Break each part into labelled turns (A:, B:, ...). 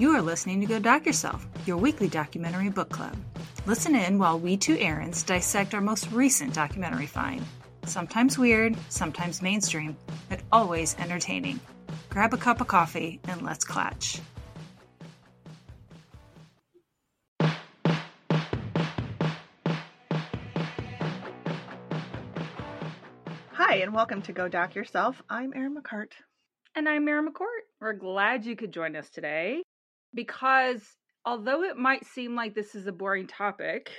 A: You are listening to Go Doc Yourself, your weekly documentary book club. Listen in while we two Erins dissect our most recent documentary find. Sometimes weird, sometimes mainstream, but always entertaining. Grab a cup of coffee and let's klatch.
B: Hi, and welcome to Go Doc Yourself. I'm Erin McCart.
A: And I'm Mary McCourt. We're glad you could join us today because although it might seem like this is a boring topic,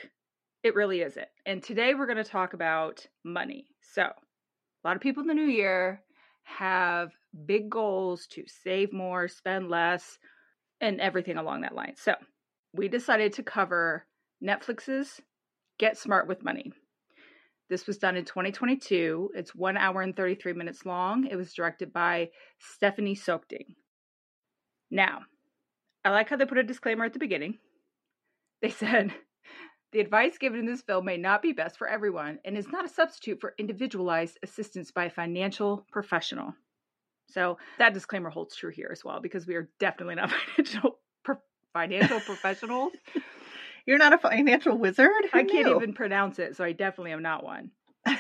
A: it really isn't. And today we're going to talk about money. So, a lot of people in the new year have big goals to save more, spend less, and everything along that line. So, we decided to cover Netflix's Get Smart with Money. This was done in 2022. It's one hour and 33 minutes long. It was directed by Stephanie Soechtig. Now, I like how they put a disclaimer at the beginning. They said, the advice given in this film may not be best for everyone and is not a substitute for individualized assistance by a financial professional. So that disclaimer holds true here as well because we are definitely not financial pro- financial professionals.
B: You're not a financial wizard? Who
A: I can't
B: knew?
A: even pronounce it, so I definitely am not one.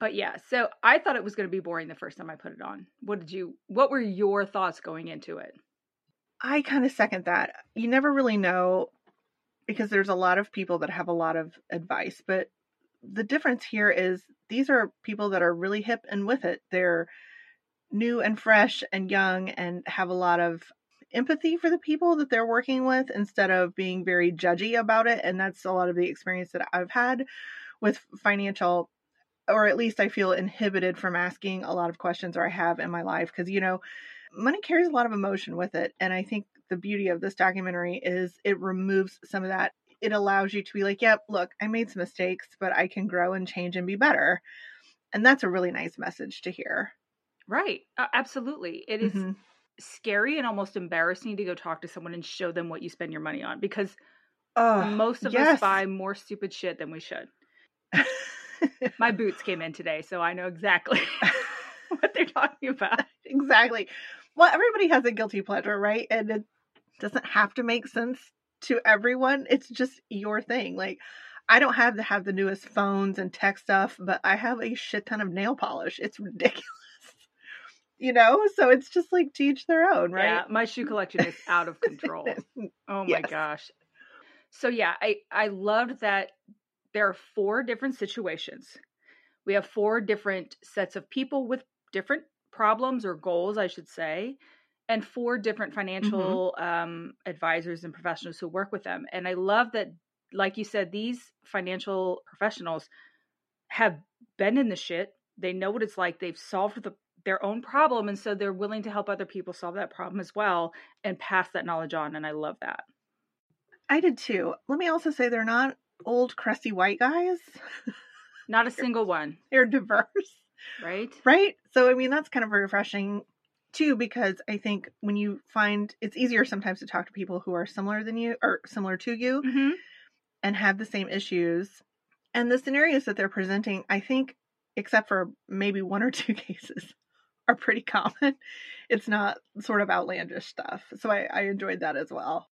A: But yeah, so I thought it was going to be boring the first time I put it on. What did you what were your thoughts going into it?
B: I kind of second that. You never really know because there's a lot of people that have a lot of advice, but the difference here is these are people that are really hip and with it. They're new and fresh and young and have a lot of empathy for the people that they're working with instead of being very judgy about it. And that's a lot of the experience that I've had with financial, or at least I feel inhibited from asking a lot of questions or I have in my life because, you know, money carries a lot of emotion with it. And I think the beauty of this documentary is it removes some of that. It allows you to be like, yep, look, I made some mistakes, but I can grow and change and be better. And that's a really nice message to hear.
A: Right. Uh, absolutely. It is
B: Mhm.
A: scary and almost embarrassing to go talk to someone and show them what you spend your money on because
B: Oh,
A: most of
B: yes.
A: us buy more stupid shit than we should. My boots came in today, so I know exactly what they're talking about.
B: exactly. Well, everybody has a guilty pleasure, right? And it doesn't have to make sense to everyone. It's just your thing. Like, I don't have to have the newest phones and tech stuff, but I have a shit ton of nail polish. It's ridiculous. You know, so it's just like to each their own, right?
A: Yeah, my shoe collection is out of control. Oh my
B: Yes.
A: gosh. So yeah, I I loved that there are four different situations. We have four different sets of people with different problems or goals, I should say, and four different financial um, advisors and professionals who work with them. And I love that, like you said, these financial professionals have been in the shit. They know what it's like. They've solved the their own problem and so they're willing to help other people solve that problem as well and pass that knowledge on and i love that
B: I did too. Let me also say they're not old crusty white guys.
A: not a single one
B: They're diverse.
A: Right
B: Right? So I mean that's kind of refreshing too because I think when you find it's easier sometimes to talk to people who are similar than you or similar to you
A: mm-hmm.
B: and have the same issues. And the scenarios that they're presenting, I think except for maybe one or two cases are pretty common. It's not sort of outlandish stuff. So I, I enjoyed that as well.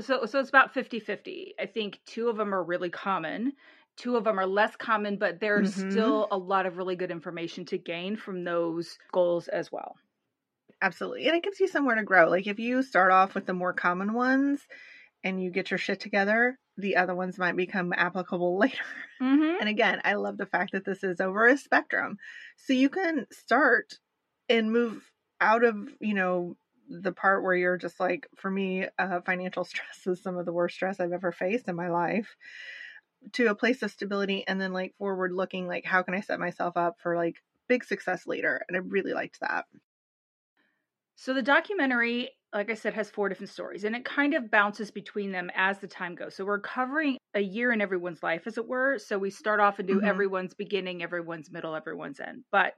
A: so so it's about 50-50 i think two of them are really common two of them are less common but there's
B: Mhm.
A: still a lot of really good information to gain from those goals as well
B: Absolutely. And it gives you somewhere to grow. Like if you start off with the more common ones and you get your shit together, the other ones might become applicable later.
A: mm-hmm.
B: And again, I love the fact that this is over a spectrum. So you can start and move out of, you know, the part where you're just like, for me, uh, financial stress is some of the worst stress I've ever faced in my life to a place of stability and then like forward looking, like, how can I set myself up for like big success later? And I really liked that.
A: So the documentary, like I said, has four different stories and it kind of bounces between them as the time goes. So we're covering a year in everyone's life, as it were. So we start off and do
B: Mhm.
A: everyone's beginning, everyone's middle, everyone's end. But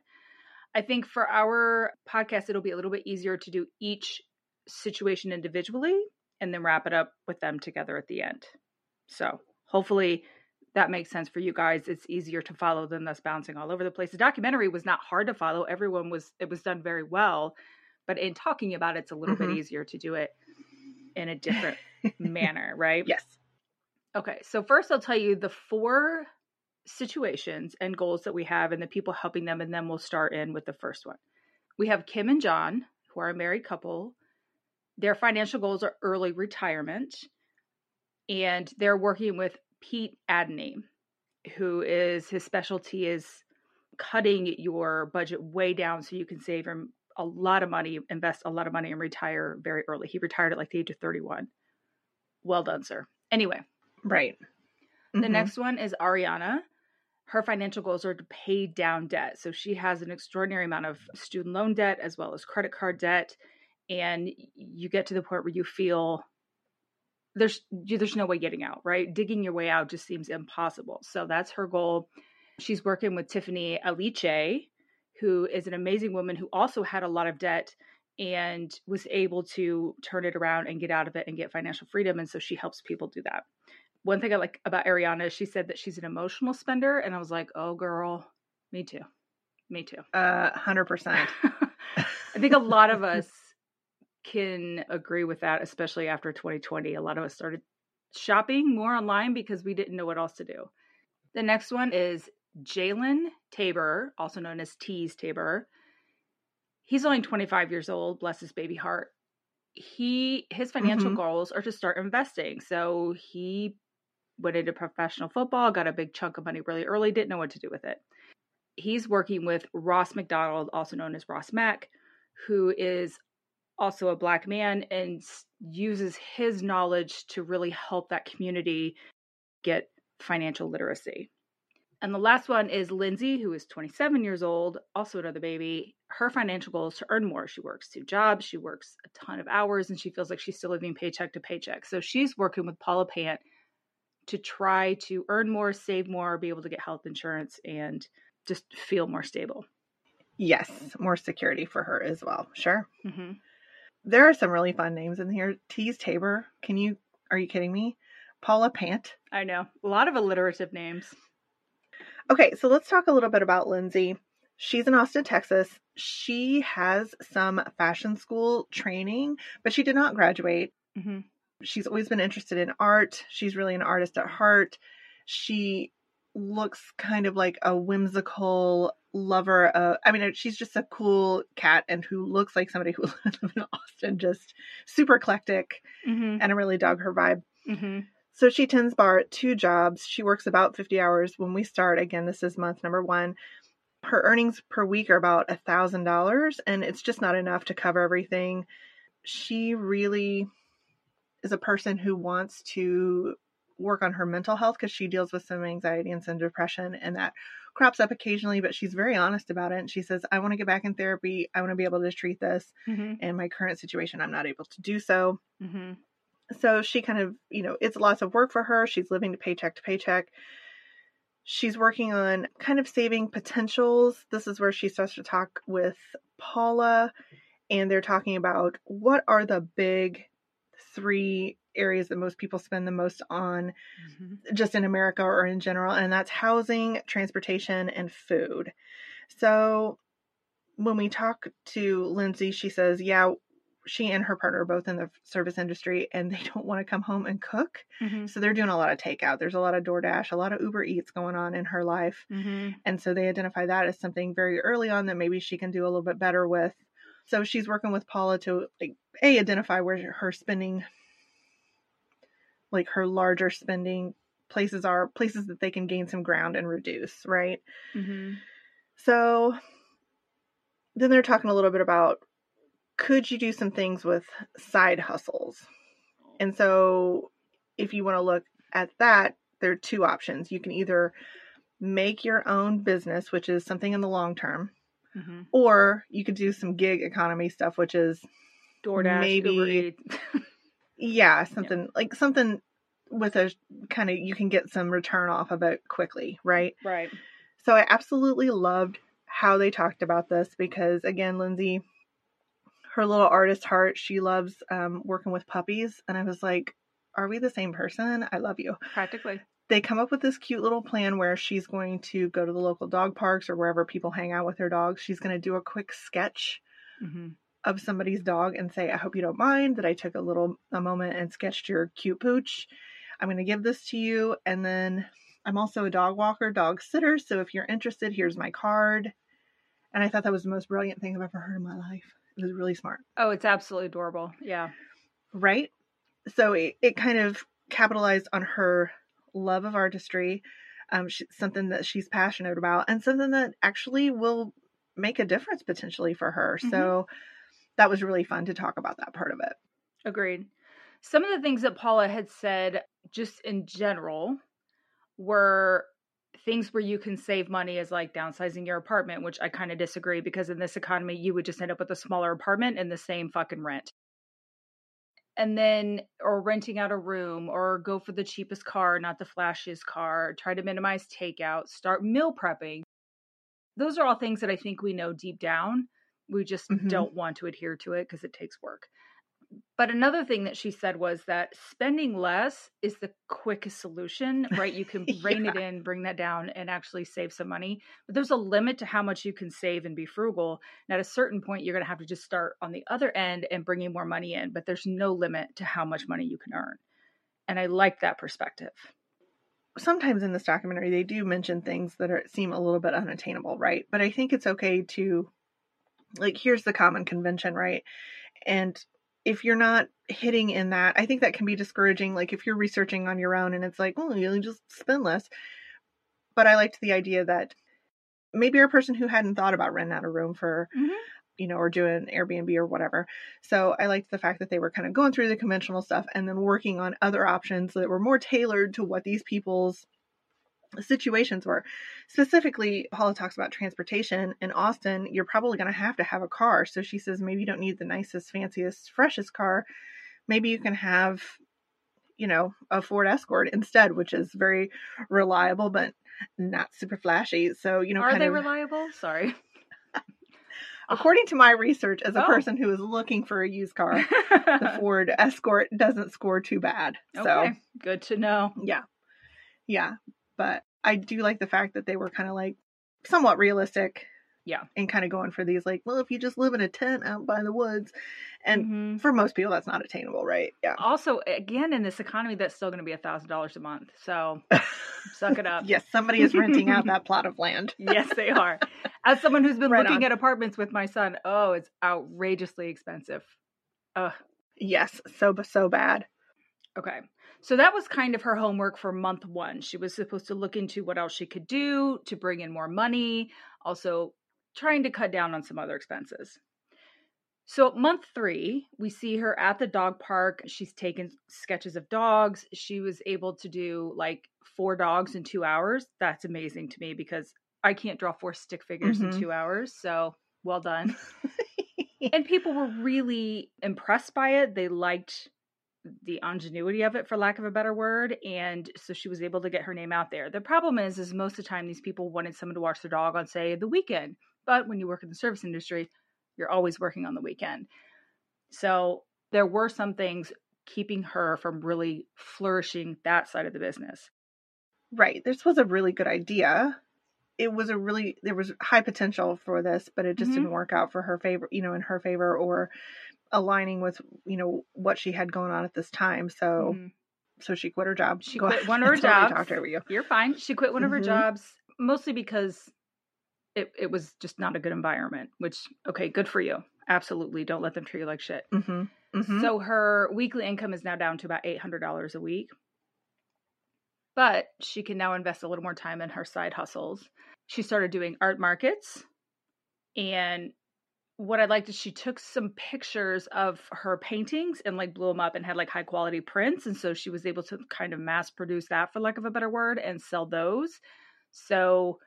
A: I think for our podcast, it'll be a little bit easier to do each situation individually and then wrap it up with them together at the end. So hopefully that makes sense for you guys. It's easier to follow than us bouncing all over the place. The documentary was not hard to follow. Everyone was, it was done very well but in talking about it, it's a little
B: Mhm.
A: bit easier to do it in a different manner, right?
B: Yes.
A: Okay, so first I'll tell you the four situations and goals that we have and the people helping them, and then we'll start in with the first one. We have Kim and John, who are a married couple. Their financial goals are early retirement, and they're working with Pete Adeney, who is his specialty is cutting your budget way down so you can save him a lot of money, invest a lot of money, and retire very early. He retired at like the age of 31. Well done, sir. Anyway,
B: Right.
A: the
B: Mhm.
A: next one is Ariana. Her financial goals are to pay down debt. So she has an extraordinary amount of student loan debt as well as credit card debt. And you get to the point where you feel there's there's no way getting out, right? Digging your way out just seems impossible. So that's her goal. She's working with Tiffany Aliche, who is an amazing woman who also had a lot of debt and was able to turn it around and get out of it and get financial freedom. And so she helps people do that one thing I like about Ariana is she said that she's an emotional spender, and I was like, oh, girl, me too, me too.
B: Uh, hundred percent.
A: I think a lot of us can agree with that, especially after 2020. A lot of us started shopping more online because we didn't know what else to do. The next one is Jalen Tabor, also known as Teez Tabor. He's only 25 years old, bless his baby heart. He his financial
B: Mhm.
A: goals are to start investing. So he went into professional football, got a big chunk of money really early, didn't know what to do with it. He's working with Ross McDonald, also known as Ross Mack, who is also a black man and uses his knowledge to really help that community get financial literacy. And the last one is Lindsay, who is 27 years old, also another baby. Her financial goal is to earn more. She works two jobs, she works a ton of hours, and she feels like she's still living paycheck to paycheck. So she's working with Paula Pant to try to earn more, save more, be able to get health insurance, and just feel more stable.
B: Yes, more security for her as well. Sure.
A: hmm
B: There are some really fun names in here. Teez Tabor. Can you? Are you kidding me? Paula Pant.
A: I know. A lot of alliterative names.
B: Okay, so let's talk a little bit about Lindsay. She's in Austin, Texas. She has some fashion school training, but she did not graduate.
A: hmm
B: She's always been interested in art. She's really an artist at heart. She looks kind of like a whimsical lover of I mean she's just a cool cat and who looks like somebody who lives in Austin just super eclectic
A: hmm
B: and I really dug her vibe.
A: hmm
B: So she tends bar at two jobs. She works about 50 hours when we start. Again, this is month number one. Her earnings per week are about a thousand dollars, and it's just not enough to cover everything. She really is a person who wants to work on her mental health because she deals with some anxiety and some depression, and that crops up occasionally, but she's very honest about it. And she says, I want to get back in therapy. I want to be able to treat this.
A: hmm
B: In my current situation, I'm not able to do so
A: hmm
B: so she kind of you know it's lots of work for her she's living to paycheck to paycheck she's working on kind of saving potentials this is where she starts to talk with paula and they're talking about what are the big three areas that most people spend the most on
A: hmm
B: just in america or in general and that's housing transportation and food so when we talk to lindsay she says yeah she and her partner are both in the service industry and they don't want to come home and cook.
A: hmm
B: So they're doing a lot of takeout. There's a lot of DoorDash, a lot of Uber Eats going on in her life.
A: hmm
B: And so they identify that as something very early on that maybe she can do a little bit better with. So she's working with Paula to like a identify where her spending like her larger spending places are places that they can gain some ground and reduce, right?
A: hmm
B: So then they're talking a little bit about could you do some things with side hustles? And so if you want to look at that, there are two options. You can either make your own business, which is something in the long term,
A: hmm
B: or you could do some gig economy stuff, which is
A: DoorDash,
B: Maybe- Yeah, something like something with a kind of you can get some return off of it quickly, right?
A: right.
B: So I absolutely loved how they talked about this because again, Lindsay, her little artist heart, she loves um, working with puppies, and I was like, "Are we the same person? I love you."
A: Practically.
B: They come up with this cute little plan where she's going to go to the local dog parks or wherever people hang out with their dogs. She's going to do a quick sketch
A: hmm
B: of somebody's dog and say, I hope you don't mind that I took a little a moment and sketched your cute pooch. I'm going to give this to you. And then I'm also a dog walker, dog sitter. So if you're interested, here's my card. And I thought that was the most brilliant thing I've ever heard in my life. It was really smart.
A: Oh, it's absolutely adorable. Yeah.
B: Right? So it, it kind of capitalized on her love of artistry, um, she, something that she's passionate about, and something that actually will make a difference potentially for her. Mm-hmm. So that was really fun to talk about that part of it.
A: Agreed. Some of the things that Paula had said, just in general, were things where you can save money is like downsizing your apartment, which I kind of disagree because in this economy, you would just end up with a smaller apartment and the same fucking rent. And then, or renting out a room, or go for the cheapest car, not the flashiest car, try to minimize takeout, start meal prepping. Those are all things that I think we know deep down. We just mm-hmm. don't want to adhere to it because it takes work. But another thing that she said was that spending less is the quickest solution, right? You can rein yeah. it in, bring that down, and actually save some money. But there's a limit to how much you can save and be frugal. And at a certain point, you're going to have to just start on the other end and bringing more money in. But there's no limit to how much money you can earn. And I like that perspective.
B: Sometimes in this documentary, they do mention things that are, seem a little bit unattainable, right? But I think it's okay to, like, here's the common convention, right? And if you're not hitting in that, I think that can be discouraging. Like if you're researching on your own and it's like, oh, you just spend less. But I liked the idea that maybe you're a person who hadn't thought about renting out a room for, mm-hmm. you know, or doing Airbnb or whatever. So I liked the fact that they were kind of going through the conventional stuff and then working on other options that were more tailored to what these people's situations were. Specifically, Paula talks about transportation. In Austin, you're probably going to have to have a car. So she says maybe you don't need the nicest, fanciest, freshest car. Maybe you can have, you know, a Ford Escort instead, which is very reliable but not super flashy. So, you know,
A: are they
B: of,
A: reliable? Sorry.
B: According to my research, as a oh. person who is looking for a used car, the Ford Escort doesn't score too bad. So okay.
A: good to know.
B: Yeah. Yeah but I do like the fact that they were kind of like somewhat realistic.
A: Yeah.
B: And kind of going for these like, well, if you just live in a tent out by the woods, and mm-hmm. for most people that's not attainable, right? Yeah.
A: Also, again, in this economy, that's still going to be a thousand dollars a month. So suck it up.
B: yes, somebody is renting out that plot of land.
A: yes, they are. As someone who's been right looking on. at apartments with my son, oh, it's outrageously expensive. Ugh.
B: Yes, so so bad.
A: Okay. So that was kind of her homework for month one. She was supposed to look into what else she could do to bring in more money, also trying to cut down on some other expenses. So, month three, we see her at the dog park. She's taken sketches of dogs. She was able to do like four dogs in two hours. That's amazing to me because I can't draw four stick figures mm-hmm. in two hours. So, well done. and people were really impressed by it. They liked the ingenuity of it for lack of a better word and so she was able to get her name out there. The problem is is most of the time these people wanted someone to watch their dog on say the weekend but when you work in the service industry you're always working on the weekend. So there were some things keeping her from really flourishing that side of the business.
B: Right this was a really good idea. It was a really there was high potential for this but it just mm-hmm. didn't work out for her favor you know in her favor or aligning with you know what she had going on at this time. So mm-hmm. so she quit her job.
A: She Go quit one of her jobs. Talked over you. You're fine. She quit one of mm-hmm. her jobs mostly because it it was just not a good environment. Which okay, good for you. Absolutely, don't let them treat you like shit. Mm-hmm. mm-hmm. So her weekly income is now down to about eight hundred dollars a week. But she can now invest a little more time in her side hustles. She started doing art markets and what I liked is she took some pictures of her paintings and like blew them up and had like high quality prints. And so she was able to kind of mass produce that, for lack of a better word, and sell those. So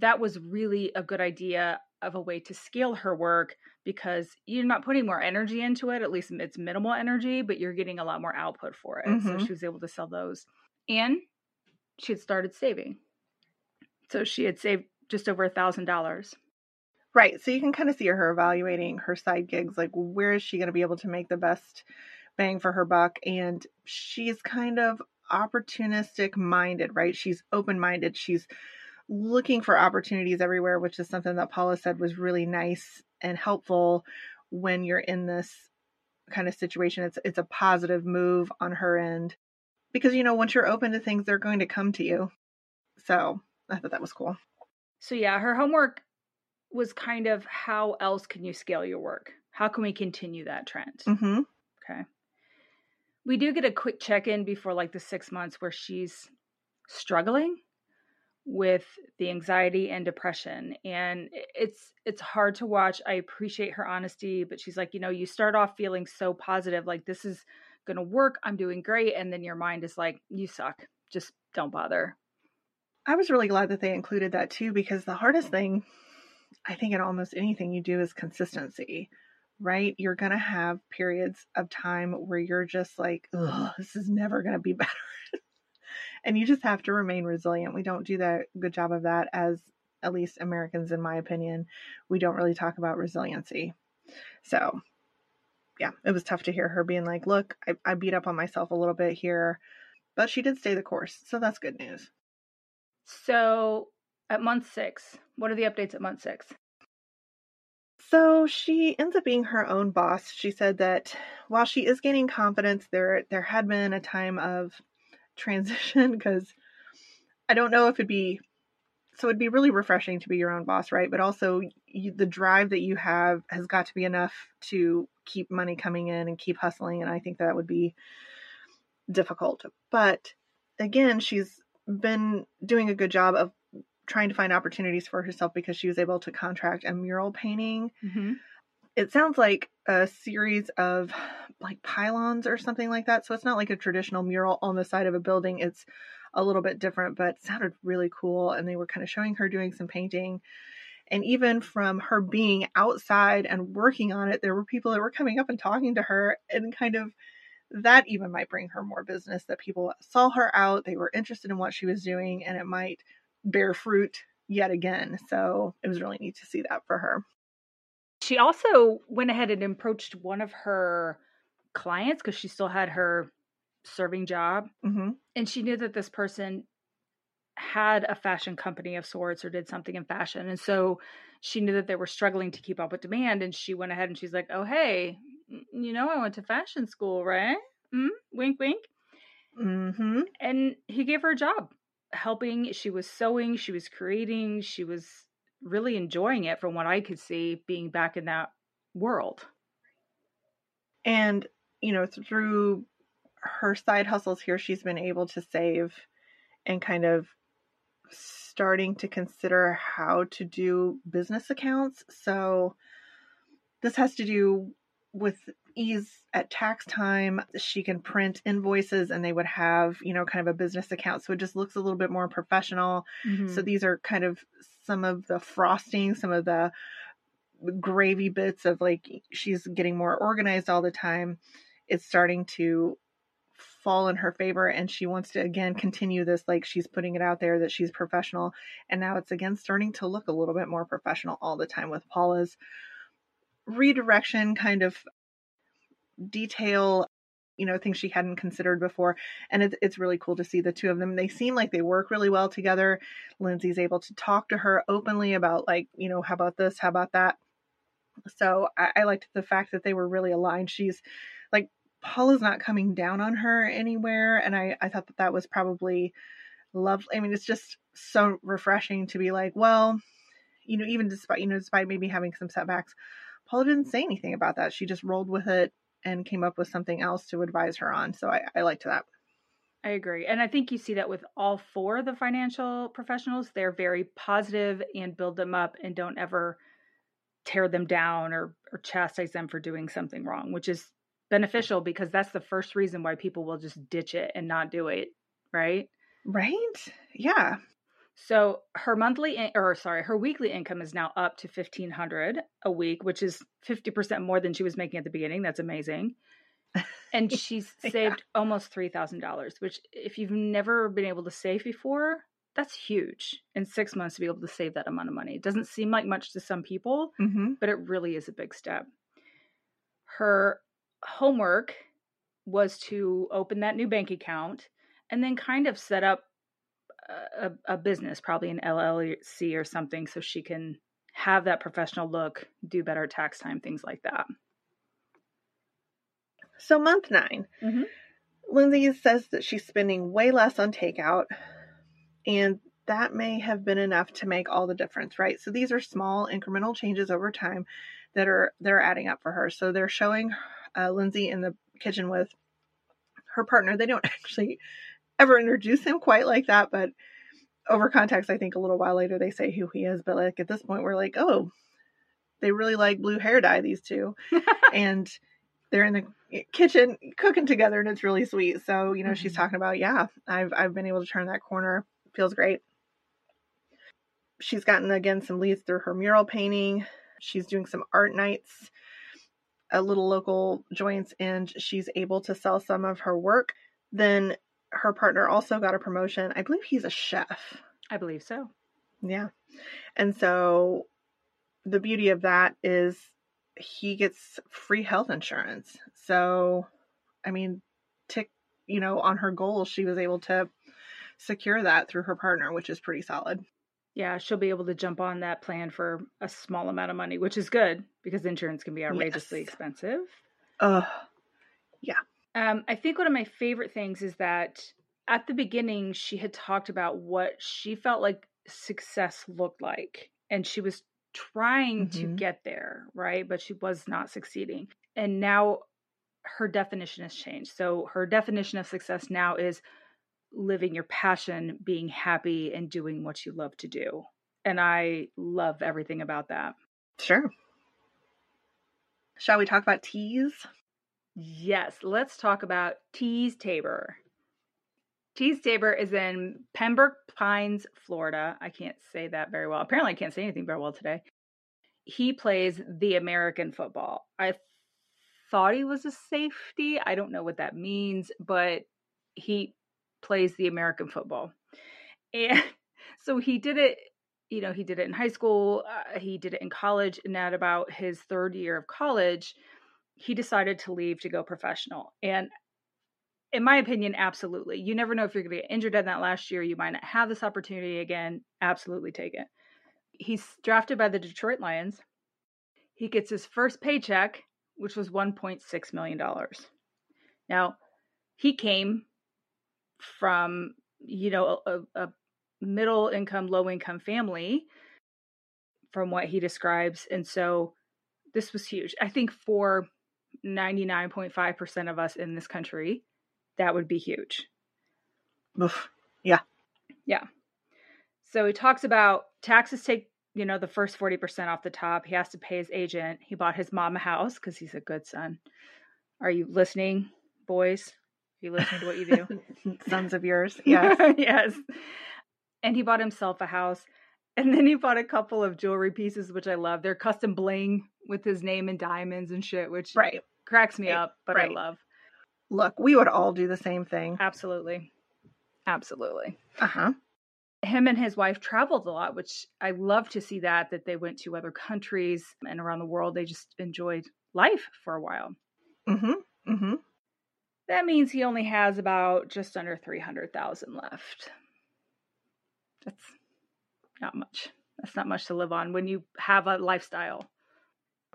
A: that was really a good idea of a way to scale her work because you're not putting more energy into it. At least it's minimal energy, but you're getting a lot more output for it. Mm-hmm. So she was able to sell those. And she had started saving. So she had saved just over a thousand dollars
B: Right. So you can kind of see her evaluating her side gigs, like where is she going to be able to make the best bang for her buck? And she's kind of opportunistic minded, right? She's open minded. She's looking for opportunities everywhere, which is something that Paula said was really nice and helpful when you're in this kind of situation. It's it's a positive move on her end because you know once you're open to things, they're going to come to you. So I thought that was cool.
A: So yeah, her homework was kind of how else can you scale your work? How can we continue that trend?
B: Mm-hmm.
A: Okay. We do get a quick check in before like the six months where she's struggling with the anxiety and depression and it's it's hard to watch i appreciate her honesty but she's like you know you start off feeling so positive like this is going to work i'm doing great and then your mind is like you suck just don't bother
B: i was really glad that they included that too because the hardest thing i think in almost anything you do is consistency right you're going to have periods of time where you're just like this is never going to be better and you just have to remain resilient. We don't do that good job of that as at least Americans, in my opinion. We don't really talk about resiliency. So, yeah, it was tough to hear her being like, look, I, I beat up on myself a little bit here, but she did stay the course. So that's good news.
A: So, at month six, what are the updates at month six?
B: So she ends up being her own boss. She said that while she is gaining confidence, there there had been a time of transition because I don't know if it'd be so it'd be really refreshing to be your own boss, right? But also you, the drive that you have has got to be enough to keep money coming in and keep hustling, and I think that would be difficult. But again, she's been doing a good job of trying to find opportunities for herself because she was able to contract a mural painting. Mm-hmm. It sounds like a series of like pylons or something like that. So it's not like a traditional mural on the side of a building. It's a little bit different, but sounded really cool. And they were kind of showing her doing some painting. And even from her being outside and working on it, there were people that were coming up and talking to her and kind of that even might bring her more business that people saw her out, they were interested in what she was doing, and it might bear fruit yet again. So it was really neat to see that for her.
A: She also went ahead and approached one of her clients because she still had her serving job.
B: Mm-hmm.
A: And she knew that this person had a fashion company of sorts or did something in fashion. And so she knew that they were struggling to keep up with demand. And she went ahead and she's like, Oh, hey, you know, I went to fashion school, right? Mm? Wink, wink.
B: Mm-hmm.
A: And he gave her a job helping. She was sewing, she was creating, she was really enjoying it from what I could see being back in that world.
B: And, you know, through her side hustles here, she's been able to save and kind of starting to consider how to do business accounts. So this has to do with ease at tax time. She can print invoices and they would have, you know, kind of a business account. So it just looks a little bit more professional. Mm-hmm. So these are kind of some of the frosting, some of the gravy bits of like she's getting more organized all the time. It's starting to fall in her favor and she wants to again continue this like she's putting it out there that she's professional and now it's again starting to look a little bit more professional all the time with Paula's redirection kind of detail you know things she hadn't considered before and it's, it's really cool to see the two of them. They seem like they work really well together. Lindsay's able to talk to her openly about like you know how about this? How about that? So I, I liked the fact that they were really aligned. She's like paula's not coming down on her anywhere and i i thought that that was probably lovely. I mean it's just so refreshing to be like well you know even despite you know despite maybe having some setbacks paula didn't say anything about that she just rolled with it and came up with something else to advise her on. So I, I liked that.
A: I agree. And I think you see that with all four of the financial professionals. They're very positive and build them up and don't ever tear them down or, or chastise them for doing something wrong, which is beneficial because that's the first reason why people will just ditch it and not do it. Right.
B: Right. Yeah.
A: So her monthly or sorry, her weekly income is now up to 1500 a week, which is 50% more than she was making at the beginning. That's amazing. And she's saved yeah. almost $3,000, which if you've never been able to save before, that's huge. In 6 months to be able to save that amount of money. It doesn't seem like much to some people,
B: mm-hmm.
A: but it really is a big step. Her homework was to open that new bank account and then kind of set up a, a business, probably an LLC or something, so she can have that professional look, do better tax time, things like that.
B: So, month 9
A: Mhm.
B: Lindsay says that she's spending way less on takeout, and that may have been enough to make all the difference, right? So these are small incremental changes over time that are they're adding up for her. So they're showing uh, Lindsay in the kitchen with her partner. They don't actually ever introduce him quite like that, but over context, I think a little while later they say who he is. But like at this point, we're like, oh, they really like blue hair dye these two, and they're in the kitchen cooking together, and it's really sweet. So you know, she's
A: Mhm.
B: talking about, yeah, I've I've been able to turn that corner. Feels great. She's gotten again some leads through her mural painting. She's doing some art nights at little local joints, and she's able to sell some of her work. Then her partner also got a promotion. I believe he's a chef.
A: I believe so.
B: Yeah. And so the beauty of that is he gets free health insurance. So, I mean, tick, you know, on her goals, she was able to secure that through her partner, which is pretty solid.
A: Yeah, she'll be able to jump on that plan for a small amount of money, which is good because insurance can be outrageously
B: Yes.
A: expensive.
B: Ugh.
A: Um, I think one of my favorite things is that at the beginning, she had talked about what she felt like success looked like, and she was trying to
B: Mhm.
A: get there, right? But she was not succeeding. And now her definition has changed. So her definition of success now is living your passion, being happy, and doing what you love to do. And I love everything about that.
B: Sure. Shall we talk about Teez?
A: Yes, let's talk about Teez Tabor. Teez Tabor is in Pembroke Pines, Florida. I can't say that very well. Apparently, I can't say anything very well today. He plays the American football. I thought he was a safety. I don't know what that means, but he plays the American football. And so he did it, you know, he did it in high school, uh, he did it in college, and at about his third year of college, he decided to leave to go professional. And in my opinion, absolutely. You never know if you're going to get injured in that last year. You might not have this opportunity again. Absolutely take it. He's drafted by the Detroit Lions. He gets his first paycheck, which was $1.6 million. Now, he came from, you know, a, a middle income, low income family, from what he describes. And so this was huge. I think for 99.5% of us in this country, that would be huge.
B: Oof. Yeah. Yeah.
A: So he talks about taxes take, you know, the first 40% off the top. He has to pay his agent. He bought his mom a house because he's a good son. Are you listening, boys? Are you listening to what you do?
B: Sons of yours. Yes.
A: yes. And he bought himself a house. And then he bought a couple of jewelry pieces, which I love. They're custom bling with his name and diamonds and shit, which
B: right.
A: Cracks me
B: Right,
A: up, but I love.
B: Look, we would all do the same thing.
A: Absolutely. Absolutely.
B: Uh huh.
A: Him and his wife traveled a lot, which I love to see that, that they went to other countries and around the world. They just enjoyed life for a while.
B: Mm hmm. Mm hmm.
A: That means he only has about just under 300,000 left. That's not much. That's not much to live on when you have a lifestyle.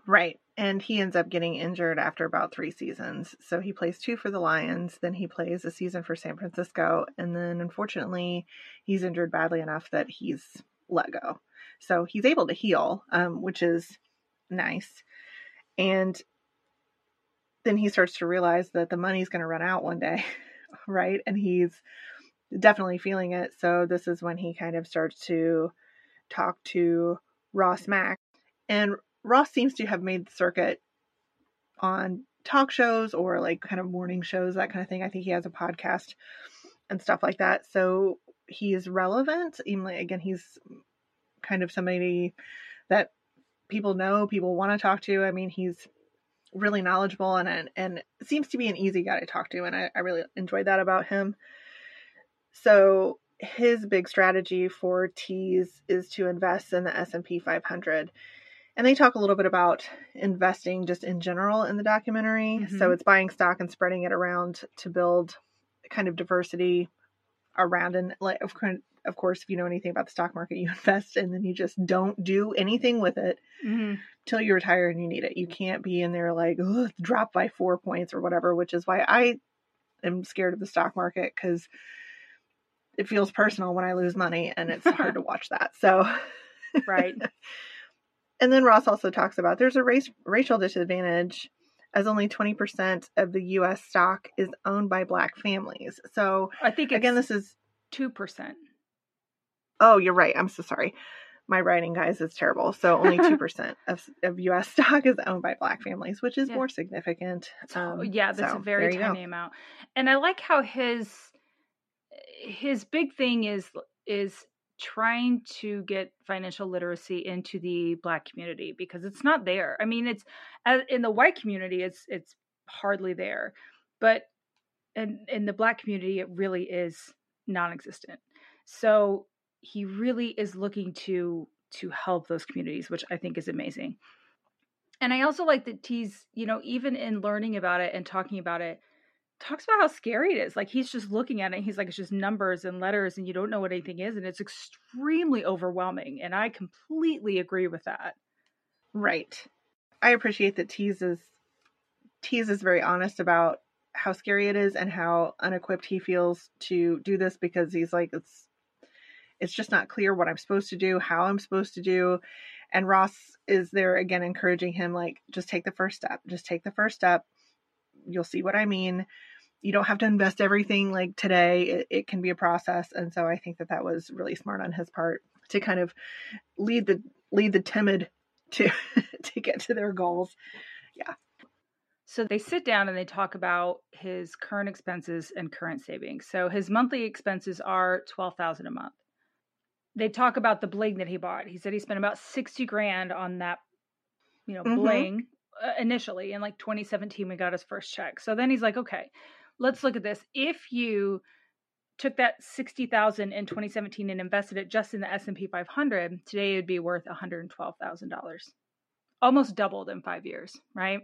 B: Right. And he ends up getting injured after about three seasons. So he plays two for the Lions, then he plays a season for San Francisco, and then unfortunately, he's injured badly enough that he's let go. So he's able to heal, um, which is nice. And then he starts to realize that the money's going to run out one day, right? And he's definitely feeling it. So this is when he kind of starts to talk to Ross Mack. And Ross seems to have made the circuit on talk shows or like kind of morning shows, that kind of thing. I think he has a podcast and stuff like that. So he is relevant. Even again, he's kind of somebody that people know, people want to talk to. I mean, he's really knowledgeable and and, seems to be an easy guy to talk to, and I, I really enjoyed that about him. So his big strategy for Teez is to invest in the S&P 500. And they talk a little bit about investing just in general in the documentary.
A: Mhm.
B: So it's buying stock and spreading it around to build kind of diversity around and like of of course, if you know anything about the stock market, you invest and then you just don't do anything with it
A: hmm
B: till you retire and you need it. You can't be in there like, drop by four points or whatever, which is why I am scared of the stock market because it feels personal when I lose money and it's hard to watch that. So,
A: Right.
B: and then Ross also talks about there's a race racial disadvantage as only 20% of the US stock is owned by black families. So,
A: I think
B: again, this is
A: two percent.
B: Oh, you're right. I'm so sorry. My writing, guys, is terrible. So only two percent of of U.S. stock is owned by Black families, which is
A: Yeah.
B: more significant. Um,
A: yeah, that's
B: so
A: a very
B: you go.
A: tiny amount. And I like how his his big thing is is trying to get financial literacy into the black community because it's not there. I mean, it's in the white community it's it's hardly there. But in in the black community it really is non-existent. So he really is looking to to help those communities, which I think is amazing. And I also like that he's, you know, even in learning about it and talking about it, talks about how scary it is. Like he's just looking at it, he's like, it's just numbers and letters, and you don't know what anything is, and it's extremely overwhelming. And I completely agree with that.
B: Right. I appreciate that Teez is Teez is very honest about how scary it is and how unequipped he feels to do this because he's like it's it's just not clear what I'm supposed to do, how I'm supposed to do. And Ross is there again encouraging him like just take the first step. Just take the first step. You'll see what I mean. You don't have to invest everything like today. It, it can be a process. And so I think that that was really smart on his part to kind of lead the lead the timid to to get to their goals. Yeah.
A: So they sit down and they talk about his current expenses and current savings. So his monthly expenses are twelve thousand a month. They talk about the bling that he bought. He said he spent about sixty grand on that, you know,
B: Mhm.
A: bling uh, initially in like 2017. We got his first check. So then he's like, okay, let's look at this. If you took that 60,000 in 2017 and invested it just in the S&P 500, today it would be worth $112,000. Almost doubled in 5 years, right?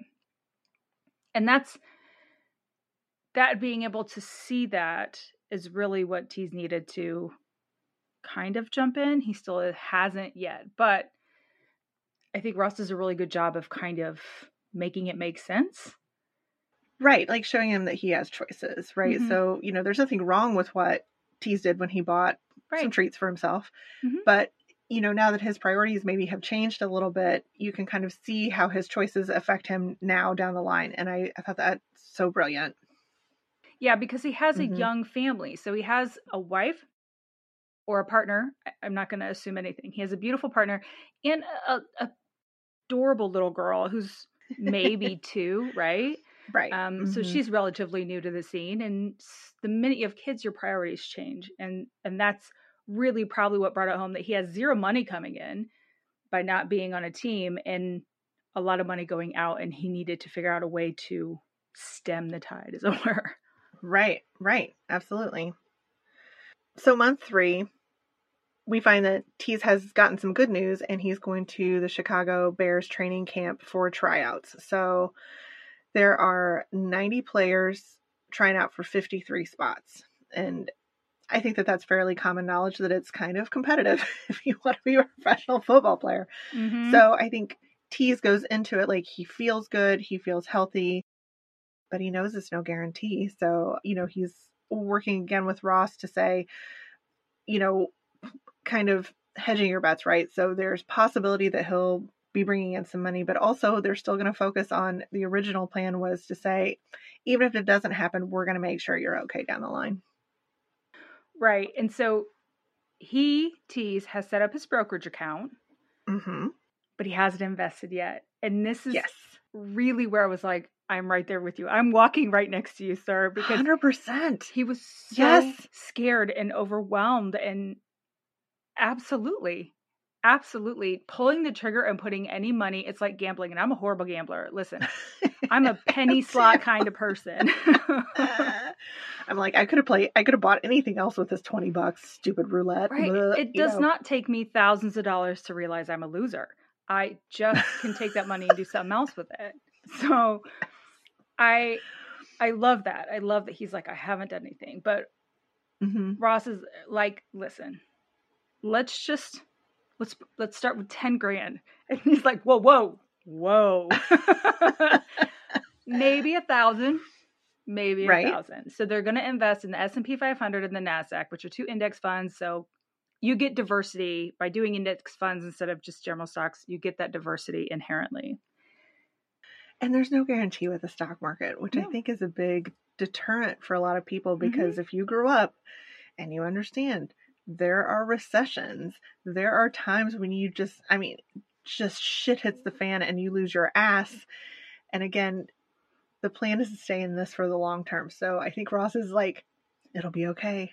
A: And that's that being able to see that is really what Teez needed to kind of jump in. He still hasn't yet, but I think Ross does a really good job of kind of making it make sense.
B: Right, like showing him that he has choices, right?
A: Mhm.
B: So, you know, there's nothing wrong with what Teez did when he bought some treats for himself.
A: Mhm.
B: But, you know, now that his priorities maybe have changed a little bit, you can kind of see how his choices affect him now down the line. And I, I thought that's so brilliant.
A: Yeah, because he has
B: Mhm.
A: a young family. So he has a wife or a partner. I'm not going to assume anything. He has a beautiful partner and a, a adorable little girl who's maybe two, right?
B: Right.
A: Um, So
B: Mhm.
A: she's relatively new to the scene, and the minute you have kids, your priorities change, and and that's really probably what brought it home that he has zero money coming in by not being on a team, and a lot of money going out, and he needed to figure out a way to stem the tide, as it were.
B: Right, right. Absolutely. So, month three, we find that Teez has gotten some good news and he's going to the Chicago Bears training camp for tryouts. So, there are 90 players trying out for 53 spots. And I think that that's fairly common knowledge that it's kind of competitive if you want to be a professional football player.
A: Mhm.
B: So I think Teez goes into it like he feels good, he feels healthy, but he knows it's no guarantee. So, you know, he's working again with Ross to say, you know, kind of hedging your bets, right? So there's possibility that he'll be bringing in some money, but also they're still going to focus on the original plan was to say, even if it doesn't happen, we're going to make sure you're okay down the line.
A: Right. And so he, Teez, has set up his brokerage account,
B: Mm-hmm.
A: but he hasn't invested yet. And this is
B: Yes.
A: really where I was like, I'm right there with you. I'm walking right next to you, sir, because
B: 100%.
A: he was so
B: Yes.
A: scared and overwhelmed and absolutely absolutely. Pulling the trigger and putting any money it's like gambling and i'm a horrible gambler. Listen i'm a penny slot kind of person.
B: I'm like, I could have played, I could have bought anything else with this 20 bucks, stupid roulette.
A: right.
B: Bleh,
A: it does
B: know.
A: not take me thousands of dollars to realize i'm a loser. I just can take that money and do something else with it. So i i love that. I love that he's like i haven't done anything. But
B: Mhm.
A: ross is like listen let's just let's let's start with 10 grand. And he's like, whoa, whoa, whoa. maybe a thousand, maybe a
B: Right.
A: thousand. So they're going to invest in the S&P 500 and the Nasdaq, which are two index funds. So you get diversity by doing index funds instead of just general stocks. You get that diversity inherently.
B: And there's no guarantee with the stock market, which I think is a big deterrent for a lot of people mm-hmm. because if you grew up and you understand there are recessions, there are times when you just, I mean, just shit hits the fan and you lose your ass. And again, the plan is to stay in this for the long term. So I think Ross is like, it'll be okay.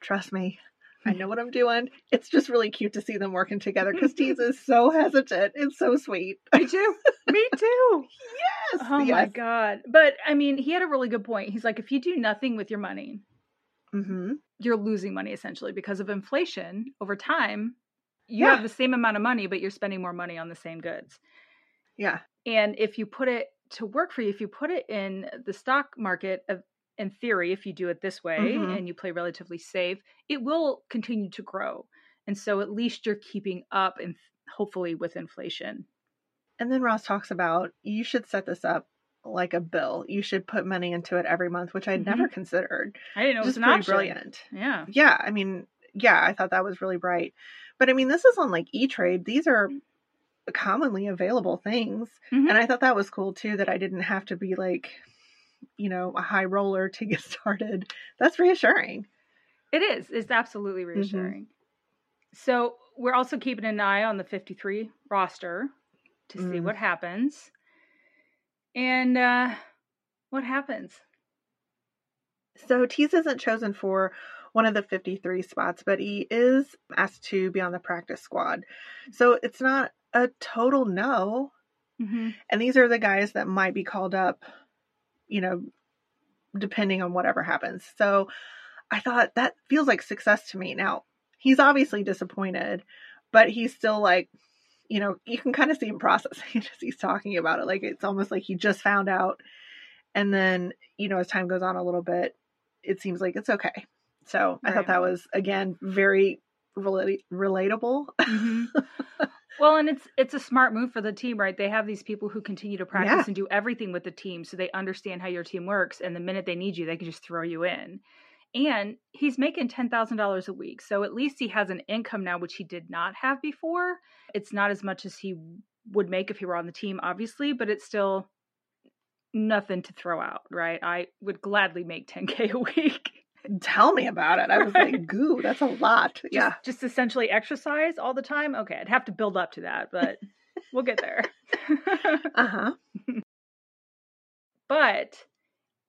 B: Trust me. I know what I'm doing. It's just really cute to see them working together because Teez is so hesitant. It's so sweet.
A: Me too. Me too.
B: Yes.
A: Oh my god. But I mean, he had a really good point. He's like if you do nothing with your money,
B: Mm-hmm.
A: you're losing money essentially because of inflation over time. You
B: Yeah.
A: have the same amount of money, but you're spending more money on the same goods.
B: Yeah.
A: And if you put it to work for you, if you put it in the stock market, in theory, if you do it this way
B: Mhm.
A: and you play relatively safe, it will continue to grow. And so at least you're keeping up and hopefully with inflation.
B: And then Ross talks about you should set this up like a bill. You should put money into it every month, which I'd never considered.
A: I didn't know it was an option.
B: brilliant.
A: Yeah.
B: Yeah, I mean, yeah, I thought that was really bright. But I mean, this is on like E Trade. These are commonly available things.
A: Mhm.
B: And I thought that was cool too that I didn't have to be like, you know, a high roller to get started. That's reassuring.
A: It is. It's absolutely reassuring. So we're also keeping an eye on the 53 roster to see
B: Mm.
A: what happens. And uh what happens?
B: So Teez isn't chosen for one of the 53 spots, but he is asked to be on the practice squad. So it's not a total no.
A: hmm
B: And these are the guys that might be called up, you know, depending on whatever happens. So I thought that feels like success to me. Now, he's obviously disappointed, but he's still like, you know, you can kind of see him processing as he's talking about it. Like it's almost like he just found out. And then, you know, as time goes on a little bit, it seems like it's okay. So I thought that was, again, very relate- relatable.
A: hmm well, and it's it's a smart move for the team, right? They have these people who continue to practice
B: Yeah.
A: and do everything with the team, so they understand how your team works. And the minute they need you, they can just throw you in. And he's making ten thousand dollars a week, so at least he has an income now, which he did not have before. It's not as much as he would make if he were on the team, obviously, but it's still nothing to throw out, right? I would gladly make ten k a week.
B: Tell me about it. I was
A: Right.
B: like, goo, that's a lot.
A: just,
B: yeah.
A: just essentially exercise all the time. Okay, I'd have to build up to that, but we'll get there.
B: Uh huh.
A: but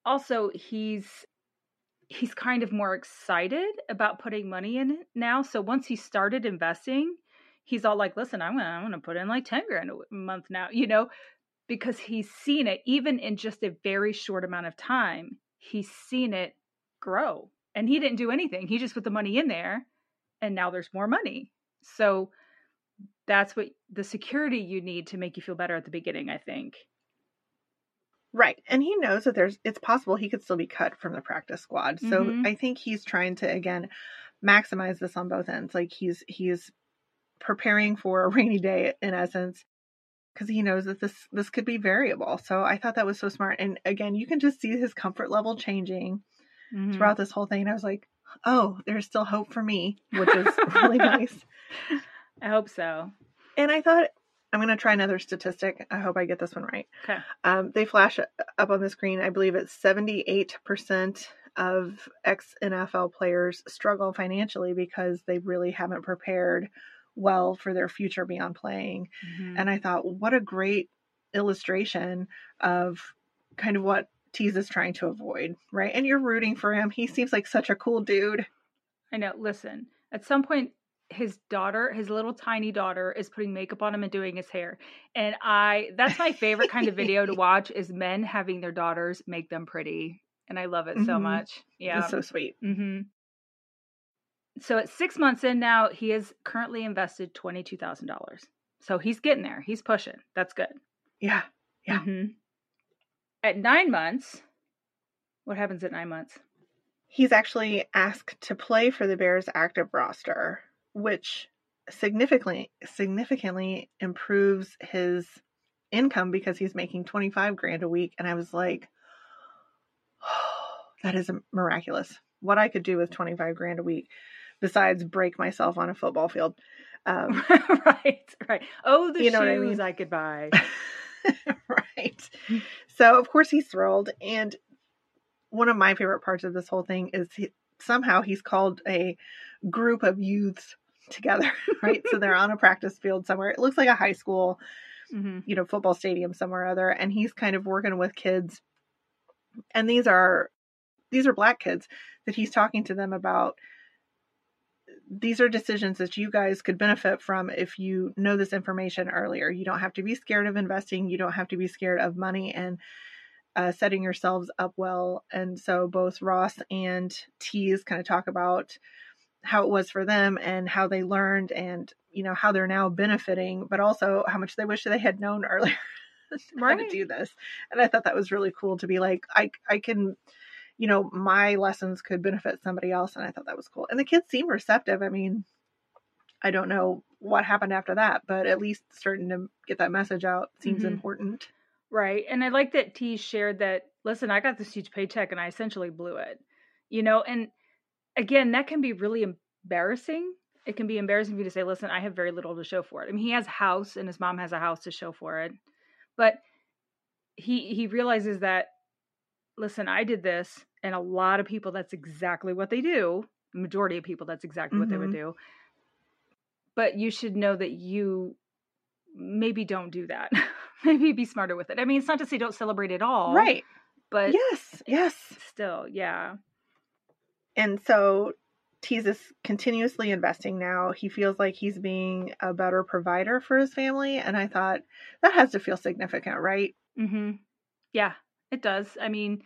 A: also he's he's kind of more excited about putting money in it now. So once he started investing, he's all like, "Listen, I'm gonna I'm gonna put in like ten grand a month now," you know, because he's seen it even in just a very short amount of time. He's seen it grow, and he didn't do anything. He just put the money in there, and now there's more money. So that's what the security you need to make you feel better at the beginning. I think.
B: Right. And he knows that there's it's possible he could still be cut from the practice squad. So
A: Mhm.
B: I think he's trying to again maximize this on both ends. Like he's he's preparing for a rainy day in essence because he knows that this this could be variable. So I thought that was so smart. And again, you can just see his comfort level changing
A: Mhm.
B: throughout this whole thing. And I was like, "Oh, there's still hope for me," which is really nice.
A: I hope so.
B: And I thought, I'm going to try another statistic. I hope I get this one right.
A: Okay.
B: Um, they flash up on the screen. I believe it's 78% of ex NFL players struggle financially because they really haven't prepared well for their future beyond playing.
A: Mhm.
B: And I thought, what a great illustration of kind of what Teez is trying to avoid, right? And you're rooting for him. He seems like such a cool dude.
A: I know. Listen, at some point, his daughter, his little tiny daughter, is putting makeup on him and doing his hair. And I, that's my favorite kind of video to watch is men having their daughters make them pretty. And I love it so
B: Mhm.
A: much. Yeah.
B: It's so sweet.
A: Mm-hmm. So at six months in now, he has currently invested $22,000. So he's getting there. He's pushing. That's good.
B: Yeah. Yeah.
A: Mhm. At nine months, what happens at nine months?
B: He's actually asked to play for the Bears active roster. Which significantly significantly improves his income because he's making 25 grand a week and I was like oh, that is miraculous. What I could do with 25 grand a week besides break myself on a football field.
A: Um, right, right. Oh, the you know shoes I, mean? I could buy.
B: right. So, of course, he's thrilled. And one of my favorite parts of this whole thing is he, somehow he's called a group of youths together, right? so they're on a practice field somewhere. It looks like a high school, mm-hmm. you know, football stadium somewhere or other. And he's kind of working with kids. And these are these are black kids that he's talking to them about these are decisions that you guys could benefit from if you know this information earlier. You don't have to be scared of investing. You don't have to be scared of money and uh, setting yourselves up well. And so both Ross and Teez kind of talk about how it was for them and how they learned and you know how they're now benefiting, but also how much they wish they had known earlier right. how to do this. And I thought that was really cool to be like, I I can you know, my lessons could benefit somebody else. And I thought that was cool. And the kids seem receptive. I mean, I don't know what happened after that, but at least starting to get that message out seems mm-hmm. important.
A: Right. And I like that T shared that, listen, I got this huge paycheck and I essentially blew it. You know, and again, that can be really embarrassing. It can be embarrassing for you to say, listen, I have very little to show for it. I mean, he has a house and his mom has a house to show for it. But he he realizes that listen, I did this, and a lot of people, that's exactly what they do. The majority of people, that's exactly mm-hmm. what they would mm-hmm. do. But you should know that you maybe don't do that. maybe be smarter with it. I mean, it's not to say don't celebrate at all.
B: Right.
A: But
B: yes, yes.
A: Still, yeah.
B: And so he's is continuously investing now. He feels like he's being a better provider for his family. And I thought that has to feel significant, right?
A: Mm-hmm. Yeah, it does. I mean,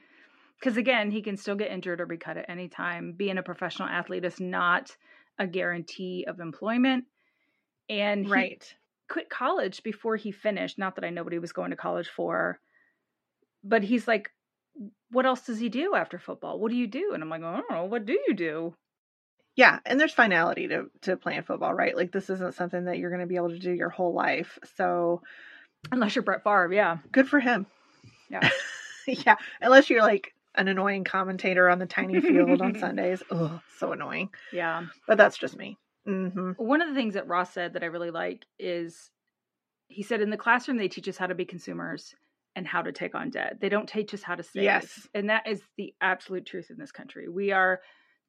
A: because again, he can still get injured or be cut at any time. Being a professional athlete is not a guarantee of employment. And
B: right.
A: quit college before he finished. Not that I know what he was going to college for, but he's like, what else does he do after football? What do you do? And I'm like, I don't know. What do you do?
B: Yeah, and there's finality to to playing football, right? Like this isn't something that you're going to be able to do your whole life. So,
A: unless you're Brett Favre, yeah,
B: good for him.
A: Yeah.
B: yeah, unless you're like an annoying commentator on the tiny field on Sundays. Oh, so annoying.
A: Yeah.
B: But that's just me. Mm-hmm.
A: One of the things that Ross said that I really like is he said in the classroom they teach us how to be consumers and how to take on debt. They don't teach us how to save.
B: Yes.
A: And that is the absolute truth in this country. We are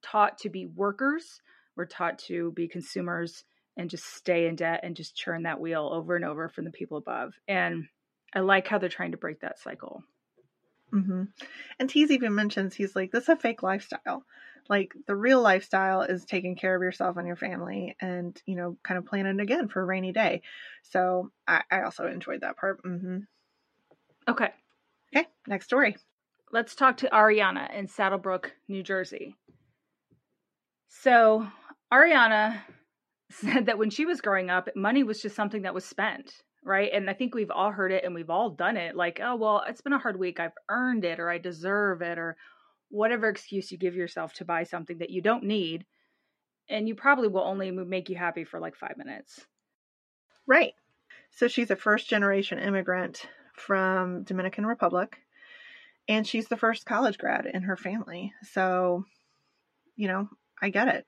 A: taught to be workers, we're taught to be consumers and just stay in debt and just churn that wheel over and over from the people above. And I like how they're trying to break that cycle.
B: Mm-hmm. And Teez even mentions he's like, this is a fake lifestyle. Like the real lifestyle is taking care of yourself and your family and, you know, kind of planning again for a rainy day. So I, I also enjoyed that part. Mm-hmm.
A: Okay.
B: Okay. Next story.
A: Let's talk to Ariana in Saddlebrook, New Jersey. So Ariana said that when she was growing up, money was just something that was spent right? And I think we've all heard it and we've all done it like, oh, well, it's been a hard week. I've earned it or I deserve it or whatever excuse you give yourself to buy something that you don't need. And you probably will only make you happy for like five minutes.
B: Right. So she's a first generation immigrant from Dominican Republic and she's the first college grad in her family. So, you know, I get it.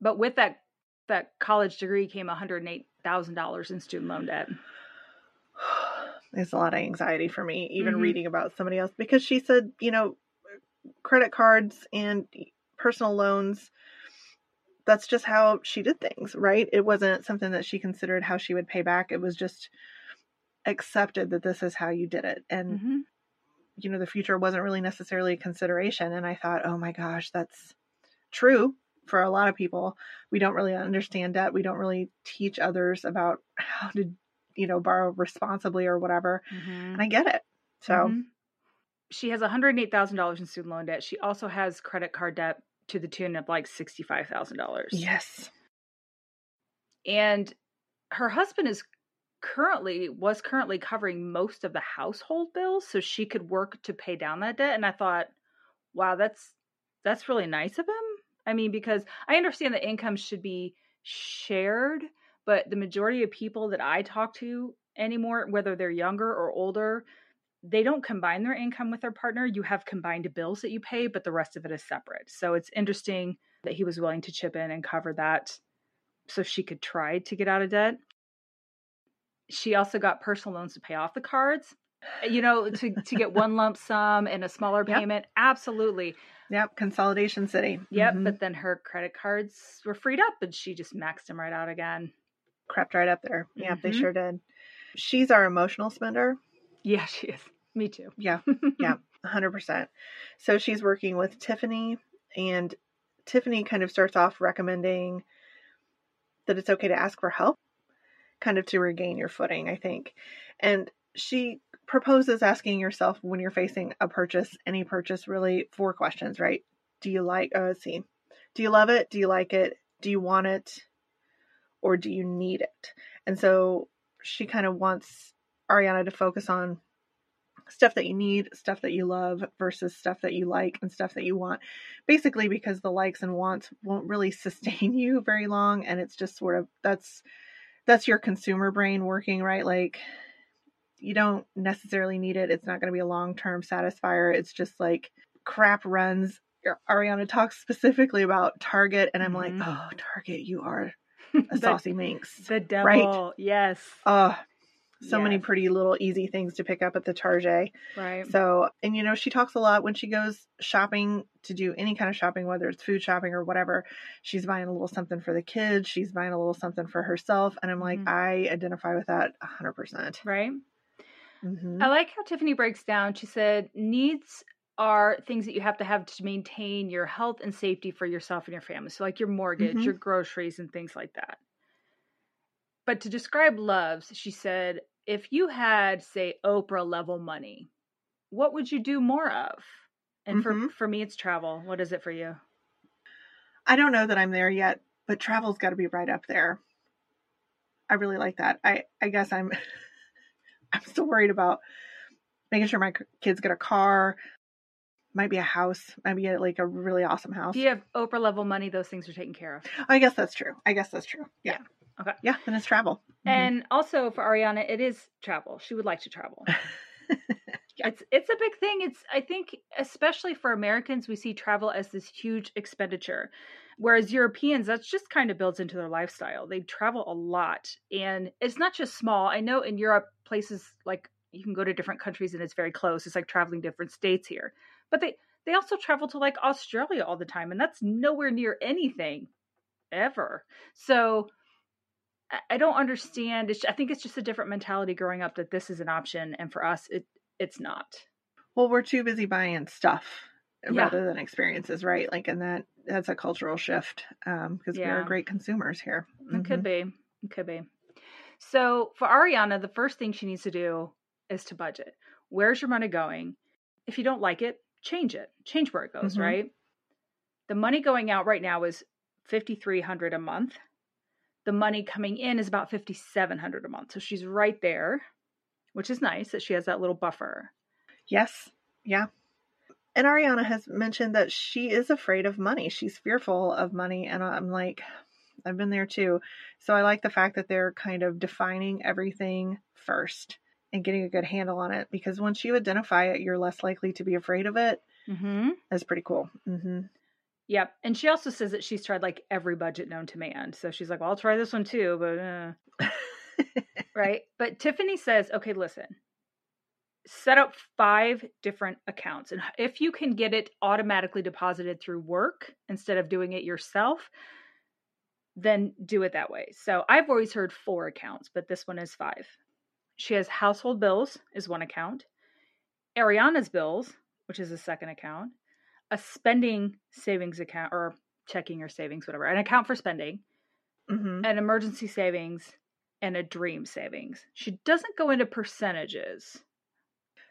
A: But with that that college degree came $108,000 in student loan debt.
B: It's a lot of anxiety for me, even mm-hmm. reading about somebody else, because she said, you know, credit cards and personal loans, that's just how she did things, right? It wasn't something that she considered how she would pay back. It was just accepted that this is how you did it. And, mm-hmm. you know, the future wasn't really necessarily a consideration. And I thought, oh my gosh, that's true for a lot of people, we don't really understand debt. We don't really teach others about how to, you know, borrow responsibly or whatever. Mm-hmm. And I get it. So mm-hmm.
A: she has $108,000 in student loan debt. She also has credit card debt to the tune of like $65,000.
B: Yes.
A: And her husband is currently was currently covering most of the household bills so she could work to pay down that debt and I thought wow that's that's really nice of him I mean, because I understand that income should be shared, but the majority of people that I talk to anymore, whether they're younger or older, they don't combine their income with their partner. You have combined bills that you pay, but the rest of it is separate. So it's interesting that he was willing to chip in and cover that so she could try to get out of debt. She also got personal loans to pay off the cards. You know, to to get one lump sum and a smaller
B: Yep.
A: payment. Absolutely.
B: Yep, Consolidation City.
A: Yep.
B: Mhm.
A: But then her credit cards were freed up and she just maxed them right out again.
B: crept right up there. Yeah, they
A: Mhm.
B: sure did. She's our emotional spender.
A: Yeah, she is. Me too.
B: Yeah, yeah, 100%. So she's working with Tiffany, and Tiffany kind of starts off recommending that it's okay to ask for help, kind of to regain your footing, I think. And she proposes asking yourself when you're facing a purchase, any purchase, really four questions, right? Do you like, oh, let's see. Do you love it? Do you like it? Do you want it? Or do you need it? And so she kind of wants Ariana to focus on stuff that you need, stuff that you love versus stuff that you like and stuff that you want. Basically because the likes and wants won't really sustain you very long and it's just sort of that's that's your consumer brain working, right? Like you don't necessarily need it. It's not going to be a long-term satisfier. It's just like crap runs. Ariana talks specifically about Target and I'm like,
A: Mhm.
B: "Oh, Target, you are a saucy minx."
A: the devil. Yes.
B: Oh, so many pretty little easy things to pick up at the Target.
A: Right.
B: So, and you know, she talks a lot when she goes shopping to do any kind of shopping, whether it's food shopping or whatever. She's buying a little something for the kids, she's buying a little something for herself. And I'm like,
A: Mhm.
B: I identify with that 100%.
A: right.
B: hmm
A: I like how Tiffany breaks down. She said needs are things that you have to have to maintain your health and safety for yourself and your family. So like your mortgage,
B: Mhm.
A: your groceries and things like that. But to describe loves, she said, if you had say Oprah level money, what would you do more of? And for
B: Mhm.
A: for me it's travel. What is it for you?
B: I don't know that I'm there yet, but travel's got to be right up there. I really like that. I, I guess I'm, I'm still worried about making sure my kids get a car, might be a house, maybe get like a really awesome house.
A: If you have Oprah level money, those things are taken care of.
B: I guess that's true. I guess that's true. Yeah.
A: Okay.
B: Yeah, then it's travel. Mhm.
A: And also for Ariana, it is travel. She would like to travel.
B: Yeah.
A: It's it's a big thing. It's I think especially for Americans, we see travel as this huge expenditure. Whereas Europeans, that's just kind of builds into their lifestyle. They travel a lot. And it's not just small. I know in Europe, places like you can go to different countries and it's very close. It's like traveling different states here. But they they also travel to like Australia all the time, and that's nowhere near anything ever. So I- don't understand. It's, I think it's just a different mentality growing up that this is an option, and for us, it it's not.
B: well, we're too busy buying stuff
A: Yeah.
B: rather than experiences, right? Like, and that that's a cultural shift because we are great consumers here.
A: It could
B: Mhm.
A: be. It could be. So for Ariana, the first thing she needs to do is to budget. Where's your money going? If you don't like it, change it. Change where it goes,
B: Mhm.
A: right? The money going out right now is fifty three hundred a month. The money coming in is about fifty seven hundred a month. So she's right there, which is nice that she has that little buffer.
B: Yes. Yeah. And Ariana has mentioned that she is afraid of money. She's fearful of money. And I'm like, I've been there too. So I like the fact that they're kind of defining everything first and getting a good handle on it because once you identify it, you're less likely to be afraid of it.
A: Mm-hmm.
B: That's pretty cool. hmm
A: Yep. And she also says that she's tried like every budget known to man. So she's like, well, I'll try this one too, but uh. right? But Tiffany says, okay, listen, set up five different accounts. And if you can get it automatically deposited through work instead of doing it yourself, then do it that way. So I've always heard four accounts, but this one is five. She has household bills, is one account, Ariana's bills, which is a second account, a spending savings account or checking or savings, whatever, an account for spending,
B: hmm
A: an emergency savings and a dream savings. She doesn't go into percentages.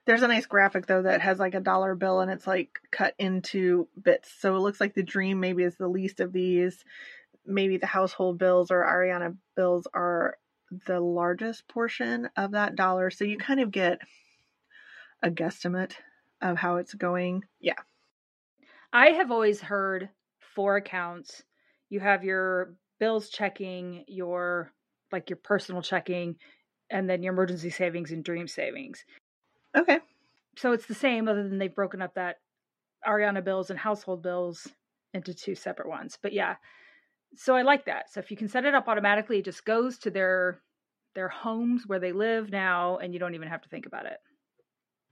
B: There's a nice graphic though that has like a dollar bill and it's like cut into bits. So it looks like the dream maybe is the least of these. Maybe the household bills or Ariana bills are the largest portion of that dollar. So you kind of get a guesstimate of how it's going. Yeah.
A: I have always heard four accounts. You have your bills checking, your like your personal checking, and then your emergency savings and dream savings.
B: Okay.
A: So it's the same, other than they've broken up that Ariana bills and household bills into two separate ones. But yeah, so I like that. So if you can set it up automatically, it just goes to their their homes where they live now, and you don't even have to think about it.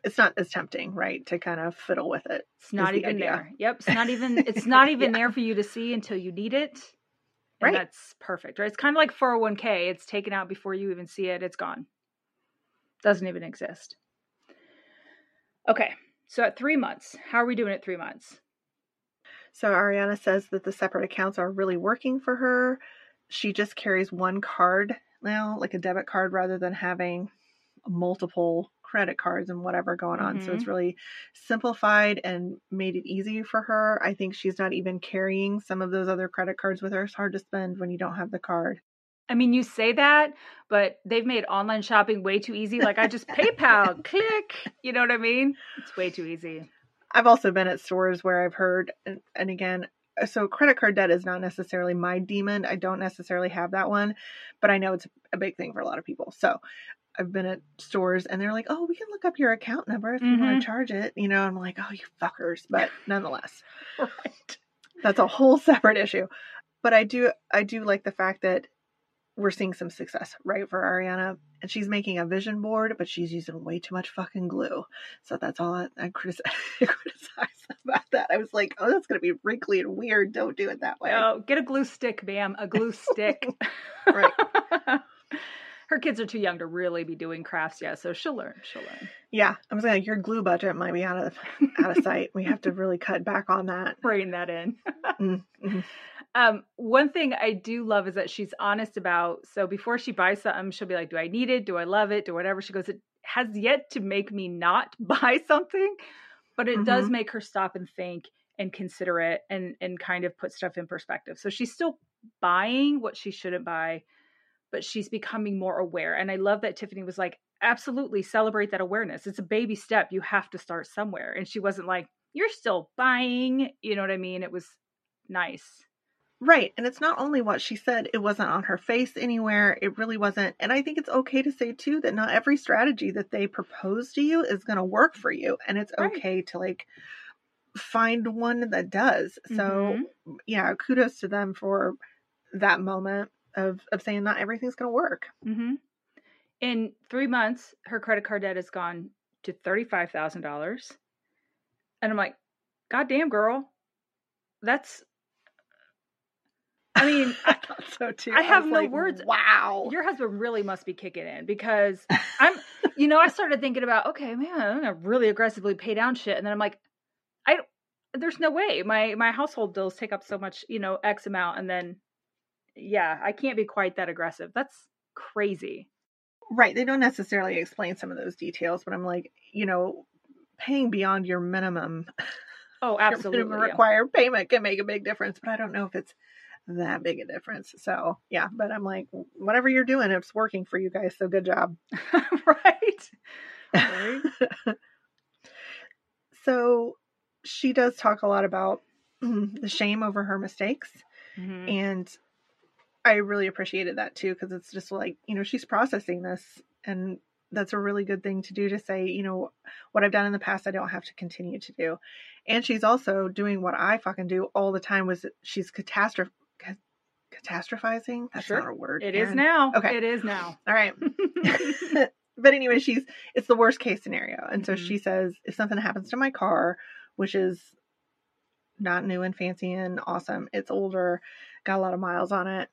B: It's not as tempting, right, to kind of fiddle with it.
A: It's not
B: the
A: even
B: idea.
A: there. Yep, it's not even it's not even
B: Yeah.
A: there for you to see until you need it. And
B: Right.
A: that's perfect. Right? It's kind of like 401k. It's taken out before you even see it. It's gone. Doesn't even exist. Okay. So at 3 months, how are we doing at 3 months?
B: So Ariana says that the separate accounts are really working for her. She just carries one card now, like a debit card, rather than having multiple credit cards and whatever going on. So it's mm-hmm. really simplified and made it easy for her. I think she's not even carrying some of those other credit cards with her. It's hard to spend when you don't have the card.
A: I mean, you say that, but they've made online shopping way too easy. Like I just PayPal, click. You know what I mean? It's way too easy.
B: I've also been at stores where I've heard, and, and again, uh, so credit card debt is not necessarily my demon. I don't necessarily have that one, but I know it's a big thing for a lot of people. So I've been at stores and they're like, oh, we can look up your account number if you want to mm-hmm. charge it. You know, I'm like, oh, you fuckers. But nonetheless,
A: Right.
B: that's a whole separate issue. But I do, I do like the fact that we're seeing some success, right, for Ariana. And she's making a vision board, but she's using way too much fucking glue. So that's all I, I criticize, criticize about that. I was like, oh, that's going to be wrinkly and weird. Don't do it that way.
A: Oh, get a glue stick, ma'am. A glue stick.
B: Right.
A: Her kids are too young to really be doing crafts yet, so she'll learn. She'll learn.
B: Yeah, I was like, your glue budget might be out of out of sight. We have to really cut back on that.
A: Bring that in.
B: Mm, mhm.
A: Um, one thing I do love is that she's honest about. So before she buys something, she'll be like, "Do I need it? Do I love it? Do whatever." She goes, "It has yet to make me not buy something, but it does
B: Mhm.
A: make her stop and think and consider it and and kind of put stuff in perspective." So she's still buying what she shouldn't buy, but she's becoming more aware. And I love that Tiffany was like, "Absolutely celebrate that awareness. It's a baby step. You have to start somewhere." And she wasn't like, "You're still buying." You know what I mean? It was nice.
B: Right, and it's not only what she said; it wasn't on her face anywhere. It really wasn't. And I think it's okay to say too that not every strategy that they propose to you is going to work for you, and it's
A: Right.
B: okay to like find one that does. So
A: Mhm.
B: yeah, kudos to them for that moment of of saying not everything's going to work.
A: hmm In three months, her credit card debt has gone to thirty-five thousand dollars, and I'm like, "God damn, girl, that's." I mean, I,
B: thought so too.
A: I have
B: was
A: no
B: like,
A: words.
B: Wow.
A: your husband really must be kicking in because I'm, you know, I started thinking about, okay, man, I'm gonna really aggressively pay down shit, and then I'm like, I, don't- there's no way my my household bills take up so much, you know, X amount, and then, yeah, I can't be quite that aggressive. That's crazy.
B: Right. They don't necessarily explain some of those details, but I'm like, you know, paying beyond your minimum,
A: Oh,
B: your
A: absolutely.
B: minimum
A: yeah.
B: required payment can make a big difference. But I don't know if it's that big a difference. So yeah, but I'm like, whatever you're doing, it's working for you guys. So good job.
A: right. Right.
B: so she does talk a lot about the shame over her mistakes.
A: Mhm.
B: And I really appreciated that too, because it's just like, you know, she's processing this. And that's a really good thing to do to say, you know, what I've done in the past, I don't have to continue to do. And she's also doing what I fucking do all the time was she's catastrophe. Catastrophizing? That's
A: Sure.
B: not a word.
A: It is now.
B: Okay.
A: It is now.
B: All right. but anyway, she's it's the worst case scenario. And so
A: Mhm.
B: she says, if something happens to my car, which is not new and fancy and awesome, it's older, got a lot of miles on it.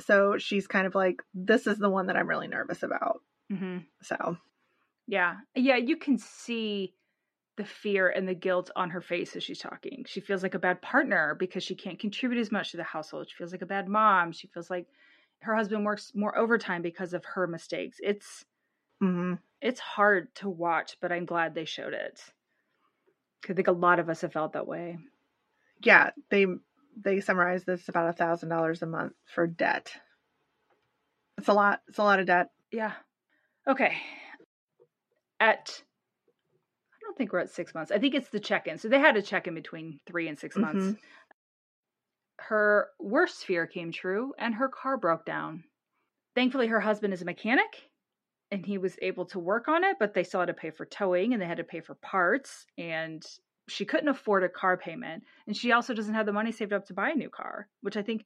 B: So she's kind of like, this is the one that I'm really nervous about.
A: hmm
B: So
A: Yeah. Yeah. You can see the fear and the guilt on her face as she's talking. She feels like a bad partner because she can't contribute as much to the household. She feels like a bad mom. She feels like her husband works more overtime because of her mistakes. It's
B: mhm.
A: it's hard to watch, but I'm glad they showed it. I think a lot of us have felt that way.
B: yeah, they they summarize this about a thousand dollars a month for debt. It's a lot. It's a lot of debt.
A: Yeah. Okay. At I don't think we're at six months. I think it's the check-in. So they had a check-in between three and 6 months. Mm-hmm. her worst fear came true and her car broke down. Thankfully, her husband is a mechanic and he was able to work on it, but they still had to pay for towing and they had to pay for parts. And she couldn't afford a car payment. And she also doesn't have the money saved up to buy a new car, which I think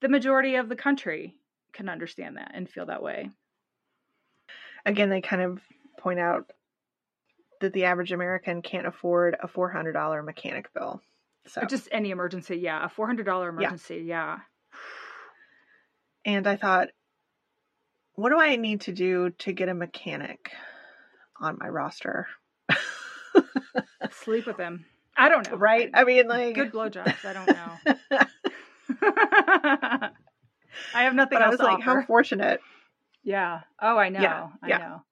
A: the majority of the country can understand that and feel that way.
B: Again, they kind of point out that the average American can't afford a $400 mechanic bill. So
A: Or just any emergency, yeah. A four hundred dollar emergency, yeah.
B: and I thought what do I need to do to get a mechanic on my roster?
A: Sleep with him. I don't know.
B: right? I mean like
A: Good blowjobs. I don't know. I have nothing
B: but I was like
A: offer.
B: how fortunate.
A: Yeah. Oh, I know.
B: Yeah,
A: I
B: yeah.
A: know.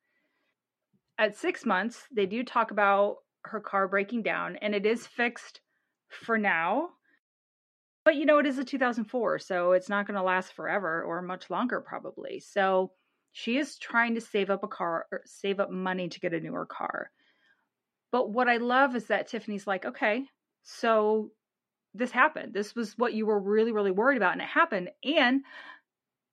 A: At six months, they do talk about her car breaking down, and it is fixed for now. But you know, it is a 2004, so it's not going to last forever or much longer, probably. So she is trying to save up a car, or save up money to get a newer car. But what I love is that Tiffany's like, okay, so this happened. This was what you were really, really worried about, and it happened. And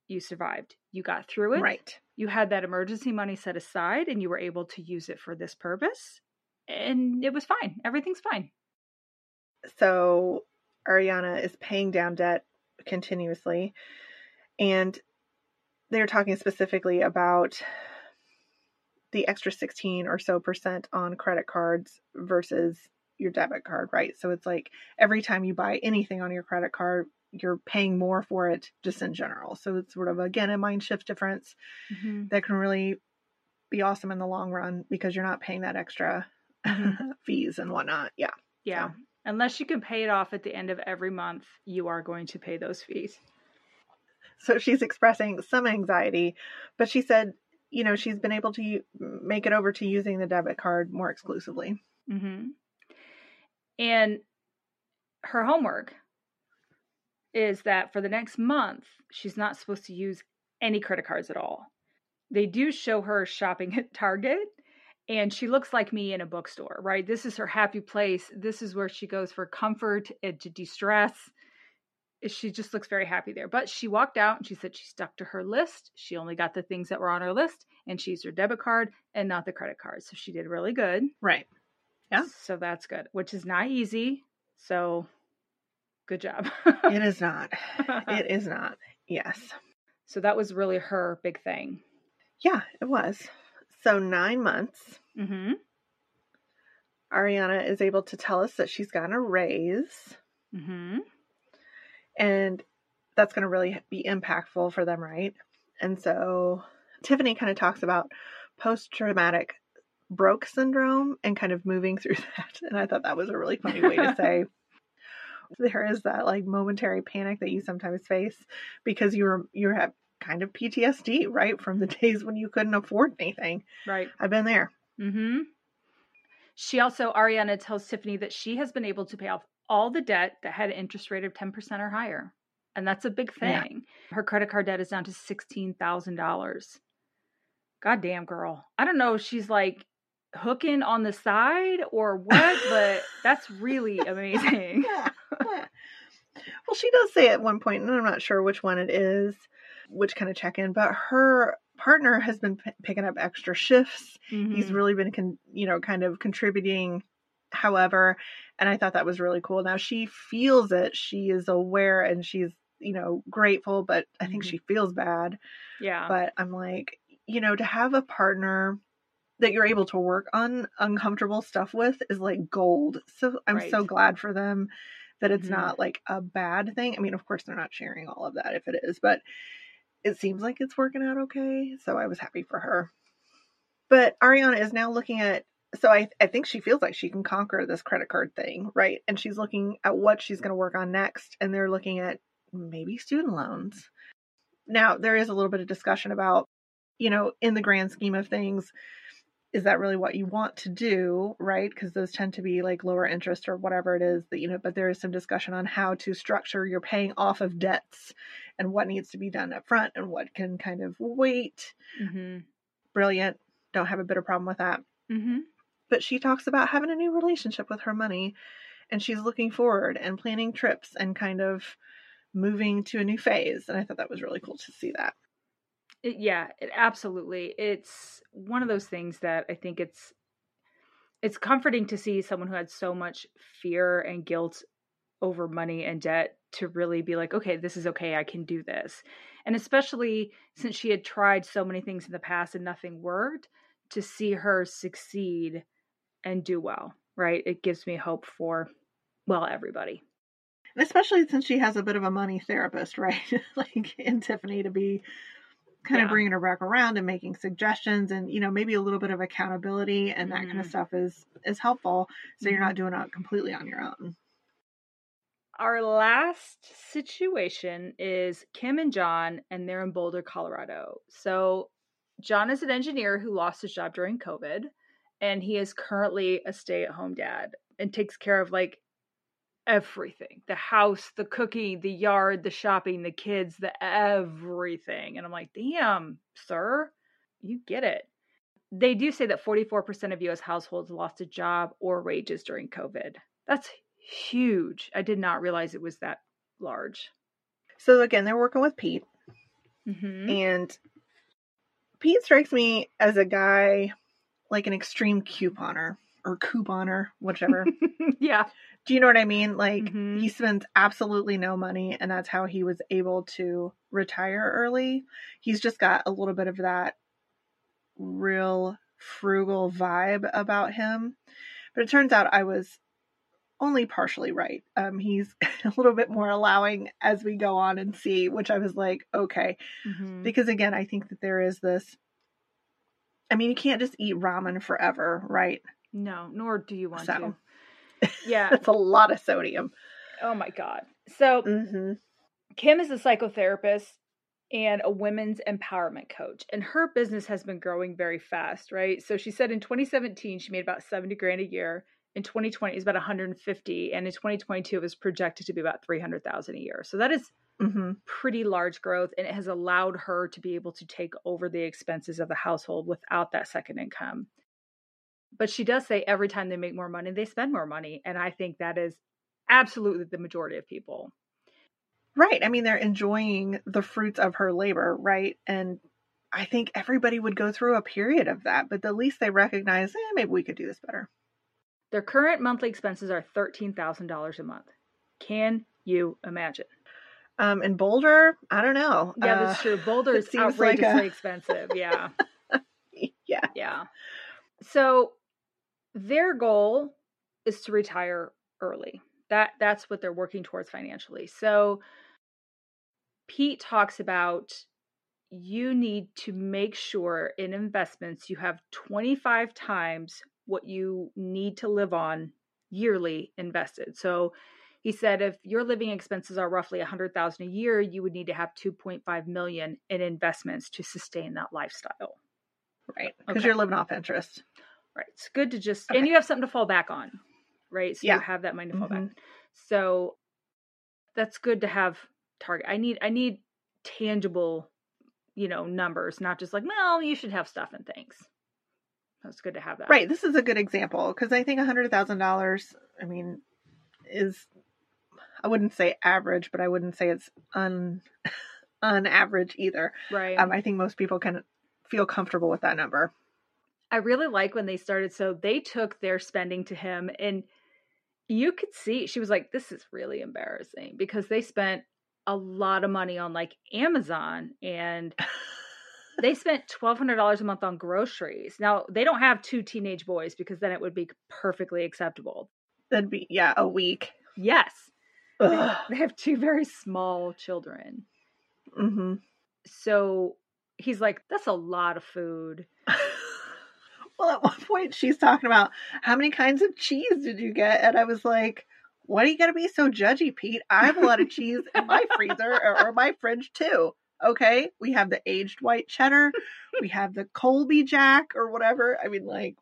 A: you survived. You got through it
B: Right.
A: you had that emergency money set aside and you were able to use it for this purpose and it was fine everything's fine
B: So Ariana is paying down debt continuously and they're talking specifically about the extra 16 or so percent on credit cards versus your debit card, right? So it's like every time you buy anything on your credit card, you're paying more for it just in general. So it's sort of again a mind shift difference that can really be awesome in the long run because you're not paying that extra
A: Mhm.
B: fees and whatnot. Yeah.
A: yeah unless you can pay it off at the end of every month you are going to pay those fees
B: So she's expressing some anxiety, but she said, you know, she's been able to u- make it over to using the debit card more exclusively.
A: hmm and her homework is that for the next month she's not supposed to use any credit cards at all. They do show her shopping at target and she looks like me in a bookstore right? This is her happy place. This is where she goes for comfort and to de-stress she just looks very happy there but she walked out and she said she stuck to her list she only got the things that were on her list and she used her debit card and not the credit card so she did really good
B: Right. Yeah.
A: so that's good which is not easy so good job
B: It is not. It is not. Yes.
A: so that was really her big thing
B: Yeah, it was. So nine months,
A: mm-hmm
B: Ariana is able to tell us that she's gotten a raise,
A: mm-hmm
B: and that's going to really be impactful for them, right? And so Tiffany kind of talks about post traumatic broke syndrome and kind of moving through that. And I thought that was a really funny way to say there is that like momentary panic that you sometimes face because you're you have kind of PTSD, right? From the days when you couldn't afford anything.
A: right
B: I've been there.
A: Mm-hmm. She also, Ariana tells Tiffany that she has been able to pay off all the debt that had an interest rate of 10% or higher. And that's a big
B: Yeah.
A: thing. Her credit card debt is down to $16,000. God damn, girl. I don't know if she's like hooking on the side or what, but that's really amazing.
B: Yeah. yeah. Well, she does say at one point, and I'm not sure which one it is, which kind of check in, but her partner has been p- picking up extra shifts. He's
A: Mhm.
B: really been, con- you know, kind of contributing. However, and I thought that was really cool. Now she feels it. She is aware and she's, you know, grateful, but I think
A: Mhm.
B: she feels bad.
A: yeah.
B: But I'm like, you know, to have a partner that you're able to work on uncomfortable stuff with is like gold. So I'm so glad for them that it's
A: Mhm.
B: not like a bad thing. I mean, of course, they're not sharing all of that if it is, but it seems like it's working out okay. So I was happy for her. But Ariana is now looking at, so I, I think she feels like she can conquer this credit card thing, right? And she's looking at what she's going to work on next. And they're looking at maybe student loans. Now, there is a little bit of discussion about, you know, in the grand scheme of things, is that really what you want to do, right? Because those tend to be like lower interest or whatever it is that, you know, but there is some discussion on how to structure your paying off of debts and what needs to be done up front and what can kind of wait.
A: Mm-hmm.
B: Brilliant. Don't have a bit of problem with that.
A: Mm-hmm.
B: But she talks about having a new relationship with her money and she's looking forward and planning trips and kind of moving to a new phase. And I thought that was really cool to see that.
A: It, yeah, it, absolutely. It's one of those things that I think it's it's comforting to see someone who had so much fear and guilt over money and debt to really be like, okay, this is okay. I can do this. And especially since she had tried so many things in the past and nothing worked, to see her succeed and do well, right? It gives me hope for, well, everybody.
B: Especially since she has a bit of a money therapist, right? like in Tiffany to be kind yeah. of bringing her back around and making suggestions and you know maybe a little bit of accountability and that mm-hmm. kind of stuff is is helpful so mm-hmm. you're not doing it completely on your own
A: our last situation is Kim and John, and they're in Boulder, Colorado. So, John is an engineer who lost his job during COVID, and he is currently a stay at home dad and takes care of like everything the house, the cooking, the yard, the shopping, the kids, the everything. And I'm like, damn, sir, you get it. They do say that 44% of US households lost a job or wages during COVID. That's huge. I did not realize it was that large.
B: So again, they're working with Pete,
A: mm-hmm.
B: and Pete strikes me as a guy like an extreme couponer or couponer, whichever.
A: yeah.
B: Do you know what I mean? Like mm-hmm. he spends absolutely no money, and that's how he was able to retire early. He's just got a little bit of that real frugal vibe about him. But it turns out I was only partially right. Um, he's a little bit more allowing as we go on and see, which I was like, okay. Mm-hmm. Because again, I think that there is this. I mean, you can't just eat ramen forever, right?
A: No, nor do you want so, to. Yeah.
B: it's a lot of sodium.
A: Oh my God. So,
B: mm-hmm.
A: Kim is a psychotherapist and a women's empowerment coach. And her business has been growing very fast, right? So she said in 2017, she made about 70 grand a year in 2020 is about 150 and in 2022 it was projected to be about 300,000 a year. So that is
B: mm-hmm.
A: pretty large growth and it has allowed her to be able to take over the expenses of the household without that second income. But she does say every time they make more money, they spend more money and I think that is absolutely the majority of people.
B: Right. I mean, they're enjoying the fruits of her labor, right? And I think everybody would go through a period of that, but the least they recognize, eh, maybe we could do this better.
A: Their current monthly expenses are $13,000 a month. Can you imagine?
B: Um, in Boulder, I don't know.
A: Yeah, that's uh, true. Boulder is outrageously like a... expensive. Yeah.
B: yeah.
A: Yeah. So their goal is to retire early. That that's what they're working towards financially. So Pete talks about you need to make sure in investments you have 25 times what you need to live on yearly invested. So he said if your living expenses are roughly 100,000 a year, you would need to have 2.5 million in investments to sustain that lifestyle.
B: Right. Because okay. you're living off interest.
A: Right. It's good to just okay. and you have something to fall back on. Right? So yeah. you have that money to fall mm-hmm. back. So that's good to have target. I need I need tangible, you know, numbers, not just like, well, you should have stuff and things. That's good to have that.
B: Right. This is a good example because I think a hundred thousand dollars. I mean, is I wouldn't say average, but I wouldn't say it's un unaverage either.
A: Right.
B: Um, I think most people can feel comfortable with that number.
A: I really like when they started. So they took their spending to him, and you could see she was like, "This is really embarrassing," because they spent a lot of money on like Amazon and they spent twelve hundred dollars a month on groceries. Now they don't have two teenage boys because then it would be perfectly acceptable.
B: That'd be yeah, a week.
A: Yes, they, they, have two very small children.
B: Mm-hmm.
A: So he's like, "That's a lot of food."
B: well, at one point she's talking about how many kinds of cheese did you get, and I was like. What are you gonna be so judgy, Pete? I have a lot of cheese in my freezer or, or my fridge too. Okay, we have the aged white cheddar, we have the Colby Jack or whatever. I mean, like,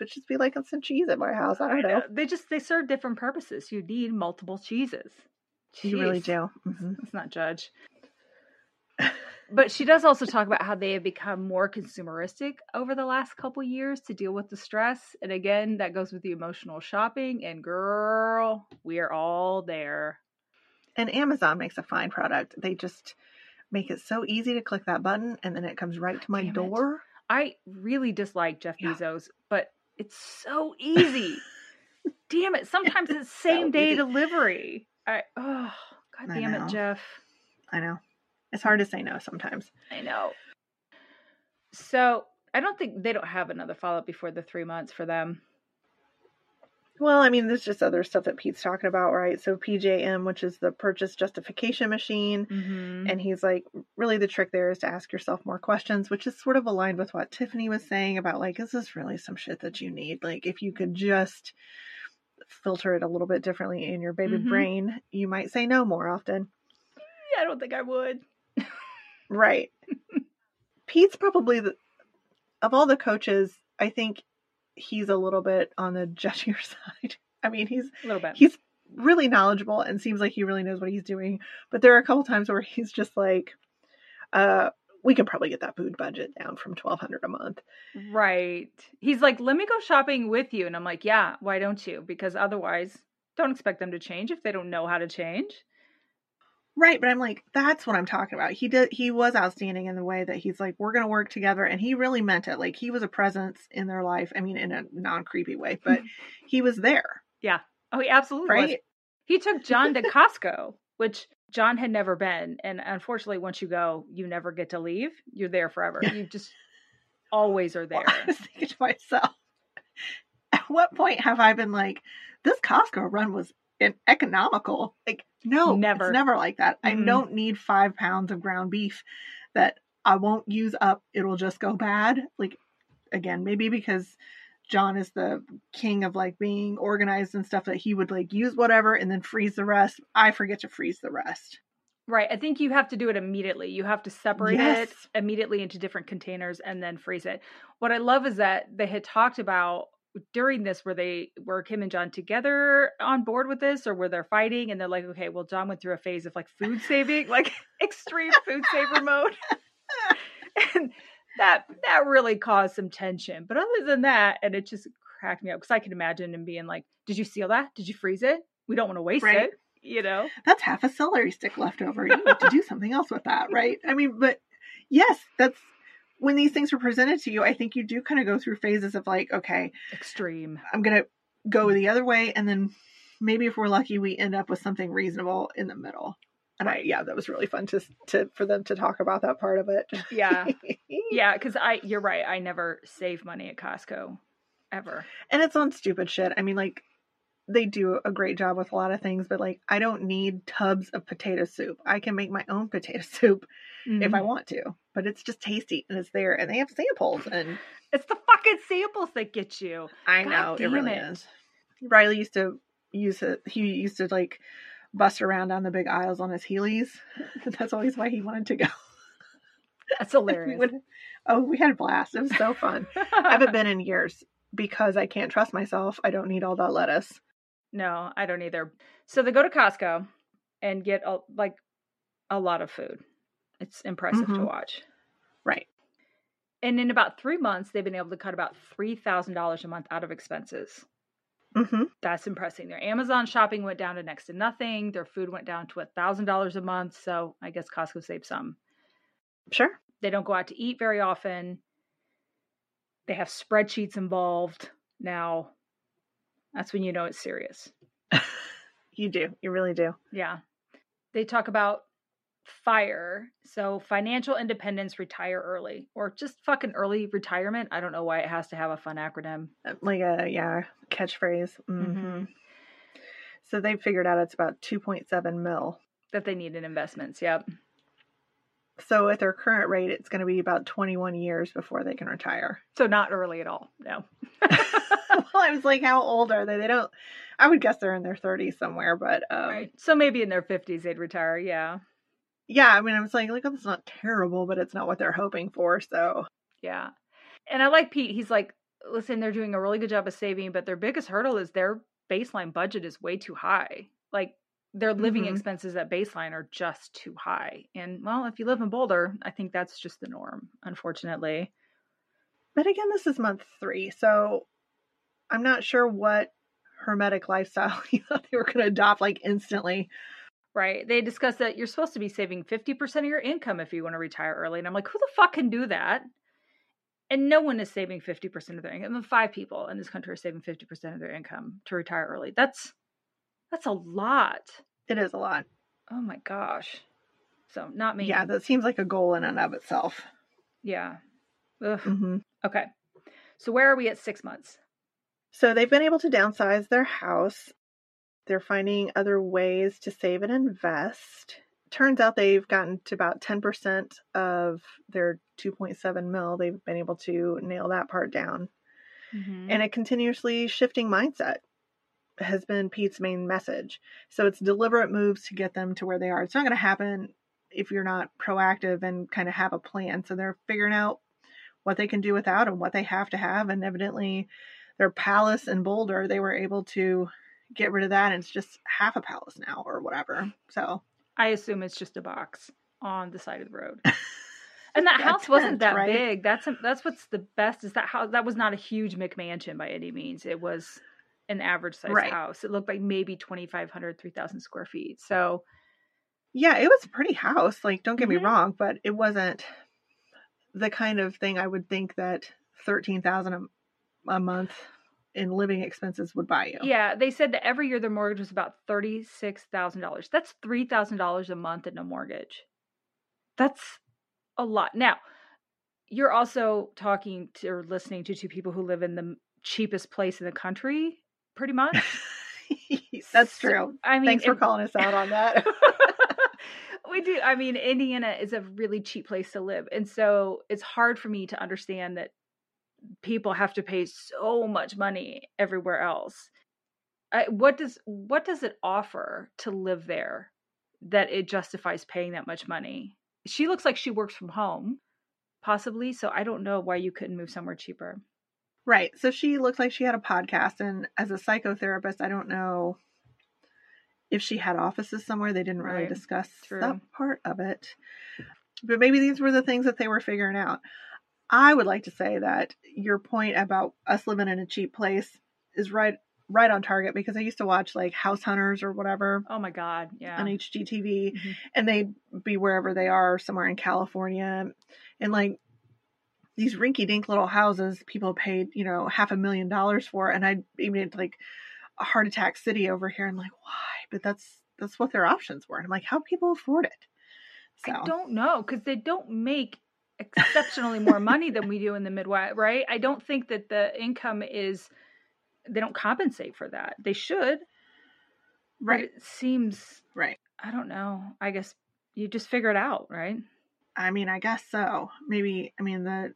B: but just be like some cheese at my house. I don't know.
A: They just they serve different purposes. You need multiple cheeses.
B: Jeez. You really do. Mm-hmm.
A: Let's not judge. but she does also talk about how they have become more consumeristic over the last couple years to deal with the stress. And again, that goes with the emotional shopping. And girl, we are all there.
B: And Amazon makes a fine product. They just make it so easy to click that button and then it comes right to my
A: Damn it.
B: door.
A: I really dislike Jeff
B: Yeah.
A: Bezos, but it's so easy. damn it. Sometimes it's same day
B: easy.
A: delivery. I oh god damn it, Jeff.
B: I know. It's hard to say no sometimes.
A: I know. So I don't think they don't have another follow up before the three months for them.
B: Well, I mean, there's just other stuff that Pete's talking about, right? So PJM, which is the purchase justification machine,
A: Mm-hmm.
B: and he's like, really the trick there is to ask yourself more questions, which is sort of aligned with what Tiffany was saying about like, is this really some shit that you need? Like, if you could just filter it a little bit differently in your baby
A: Mhm.
B: brain, you might say no more often.
A: I don't think I would.
B: Right. Pete's probably the of all the coaches, I think he's a little bit on the judgier side. I mean, he's
A: A little bit.
B: he's really knowledgeable and seems like he really knows what he's doing. But there are a couple times where he's just like, uh, we can probably get that food budget down from twelve hundred a month.
A: Right. He's like, let me go shopping with you. And I'm like, yeah, why don't you? Because otherwise, don't expect them to change if they don't know how to change.
B: Right, but I'm like, that's what I'm talking about. He did he was outstanding in the way that he's like, we're gonna work together and he really meant it. Like he was a presence in their life. I mean in a non creepy way, but he was there. Yeah.
A: Oh, he absolutely was.
B: Right?
A: He took John to Costco, which John had never been. And unfortunately, once you go, you never get to leave. You're there forever. You just always are there.
B: Well, I was thinking to myself, at what point have I been like, this Costco run was in- economical? Like, no,
A: Never.
B: It's never like that. I
A: Mm-mm.
B: don't need five pounds of ground beef that I won't use up. It'll just go bad. Like, again, maybe because John is the king of like being organized and stuff that he would like use whatever and then freeze the rest. I forget to freeze the rest.
A: Right. I think you have to do it immediately. You have to separate
B: Yes.
A: it immediately into different containers and then freeze it. What I love is that they had talked about during this were they were Kim and John together on board with this or were they fighting and they're like, okay, well John went through a phase of like food saving, like extreme food saver mode. and that that really caused some tension. But other than that, and it just cracked me up because I can imagine him being like, Did you seal that? Did you freeze it? We don't want to waste
B: Right.
A: it. You know?
B: that's half a celery stick left over. You need to do something else with that, right? I mean, but yes, that's when these things are presented to you. I think you do kind of go through phases of like, okay,
A: Extreme.
B: I'm gonna go the other way, and then maybe if we're lucky, we end up with something reasonable in the middle. And I, yeah, that was really fun to to for them to talk about that part of it.
A: Yeah. Yeah, because I you're right. I never save money at Costco. Ever.
B: and it's on stupid shit. I mean, like they do a great job with a lot of things, but like I don't need tubs of potato soup. I can make my own potato soup if I mm-hmm. want to, but it's just tasty and it's there, and they have samples, and
A: It's the fucking samples that get you.
B: I
A: God
B: know it really
A: it.
B: is. Riley used to use it. He used to like bust around down the big aisles on his Heelys. That's always why he wanted to go.
A: That's
B: We
A: hilarious.
B: would- oh, we had a blast. It was so fun. I haven't been in years because I can't trust myself. I don't need all that lettuce.
A: no, I don't either. So they go to Costco and get a, like a lot of food. It's impressive to
B: Mhm.
A: watch.
B: Right.
A: And in about three months, they've been able to cut about three thousand dollars a month out of expenses.
B: Mm-hmm.
A: That's impressive. Their Amazon shopping went down to next to nothing. Their food went down to a thousand dollars a month. So I guess Costco saved some.
B: Sure.
A: They don't go out to eat very often. They have spreadsheets involved. Now, that's when you know it's serious.
B: You do. You really do.
A: Yeah. They talk about fire. So, financial independence, retire early, or just fucking early retirement. I don't know why it has to have a fun acronym.
B: Like a yeah catchphrase. Mm-hmm.
A: Mhm.
B: So they figured out it's about two point seven mil.
A: That they need in investments. Yep.
B: So at their current rate, it's going to be about twenty one years before they can retire.
A: So, not early at all. No.
B: well, I was like, how old are they? They don't. I would guess they're in their thirties somewhere, but um,
A: right. So, maybe in their 50s they'd retire. Yeah.
B: Yeah. I mean, I was like, like, that's not terrible, but it's not what they're hoping for. So
A: Yeah. And I like Pete. He's like, listen, they're doing a really good job of saving, but their biggest hurdle is their baseline budget is way too high. Like, their living
B: Mhm.
A: expenses at baseline are just too high. And well, if you live in Boulder, I think that's just the norm, unfortunately.
B: But again, this is month three, so I'm not sure what hermetic lifestyle you thought they were going to adopt like instantly.
A: Right. They discussed that you're supposed to be saving 50% of your income if you want to retire early. And I'm like, who the fuck can do that? And no one is saving 50% of their income. Five people in this country are saving 50% of their income to retire early. That's that's a lot.
B: It is a lot.
A: Oh my gosh. So not me.
B: Yeah, that seems like a goal in and of itself.
A: Yeah. Ugh.
B: hmm
A: Okay. So where are we at six months?
B: So they've been able to downsize their house. They're finding other ways to save and invest. Turns out they've gotten to about 10% of their 2.7 mil. They've been able to nail that part down.
A: Mm-hmm.
B: And a continuously shifting mindset has been Pete's main message. So it's deliberate moves to get them to where they are. It's not going to happen if you're not proactive and kind of have a plan. So they're figuring out what they can do without and what they have to have. And evidently, their palace in Boulder, they were able to get rid of that. And it's just half a palace now or whatever. So
A: I assume it's just a box on the side of the road. And that
B: A
A: house wasn't that
B: right?
A: big. That's that's what's the best is that house that was not a huge McMansion by any means. It was an average sized
B: Right.
A: house. It looked like maybe 2,500, 3,000 square feet. So
B: yeah, it was a pretty house. Like, don't get
A: Mhm.
B: me wrong, but it wasn't the kind of thing I would think that 13000 a, a month in living expenses would buy you.
A: yeah, they said that every year their mortgage was about thirty six thousand dollars. That's three thousand dollars a month in a mortgage. That's a lot. Now, you're also talking to or listening to two people who live in the cheapest place in the country, pretty much.
B: That's
A: So,
B: true.
A: I mean,
B: Thanks for
A: it-
B: calling us out on that.
A: we do. I mean, Indiana is a really cheap place to live. And so it's hard for me to understand that people have to pay so much money everywhere else. I, what does what does it offer to live there that it justifies paying that much money? She looks like she works from home, possibly. So I don't know why you couldn't move somewhere cheaper.
B: right. So she looks like she had a podcast, and as a psychotherapist, I don't know if she had offices somewhere. They didn't really
A: Right.
B: discuss
A: True.
B: that part of it. But maybe these were the things that they were figuring out. I would like to say that your point about us living in a cheap place is right right on target because I used to watch like House Hunters or whatever
A: Oh my god, yeah.
B: on HGTV
A: Mhm.
B: and they'd be wherever they are, somewhere in California, and like these rinky dink little houses people paid, you know, half a million dollars for, and I'd even like a heart attack city over here. I'm like, why? But that's that's what their options were. And I'm like, how people afford it? So
A: I don't know because they don't make exceptionally more money than we do in the Midwest, right? I don't think that the income is they don't compensate for that. They should. but
B: right,
A: it seems
B: right.
A: I don't know. I guess you just figure it out, right?
B: I mean, I guess so. Maybe I mean the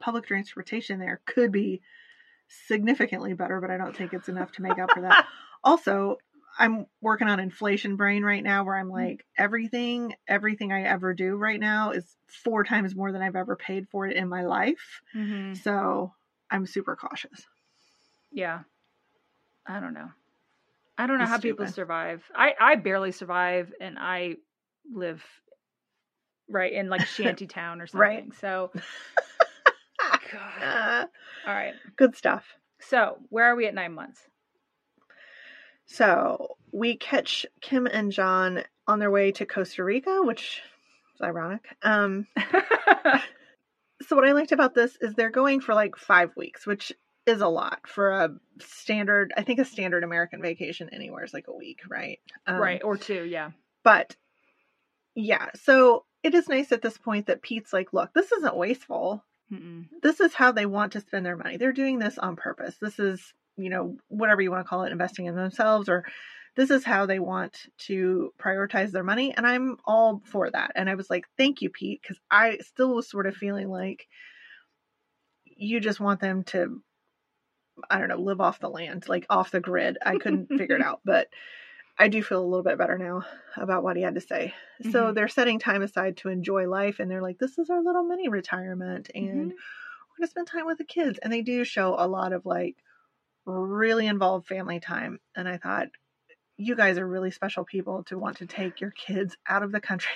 B: public transportation there could be significantly better, but I don't think it's enough to make up for that. also, I'm working on inflation brain right now where I'm like everything everything I ever do right now is four times more than I've ever paid for it in my life.
A: Mm-hmm.
B: So, I'm super cautious.
A: Yeah. I don't know. I don't know
B: It's
A: how people survive. I I barely survive, and I live right in like shanty town or something.
B: Right.
A: So, God.
B: Uh,
A: all right.
B: good stuff.
A: So, where are we at nine months?
B: So, we catch Kim and John on their way to Costa Rica, which is ironic. Um so what I liked about this is they're going for like five weeks, which is a lot for a standard. I think a standard American vacation anywhere is like a week, right? Um,
A: right, or two, yeah.
B: But yeah, so it is nice at this point that Pete's like, look, this isn't wasteful.
A: Mm-mm.
B: This is how they want to spend their money. They're doing this on purpose. This is, you know, whatever you want to call it, investing in themselves or this is how they want to prioritize their money and i'm all for that and i was like thank you pete because i still was sort of feeling like you just want them to i don't know live off the land like off the grid i couldn't figure it out but i do feel a little bit better now about what he had to say so
A: Mhm.
B: they're setting time aside to enjoy life and they're like this is our little mini retirement and
A: Mhm.
B: we're gonna spend time with the kids and they do show a lot of like really involved family time and i thought you guys are really special people to want to take your kids out of the country.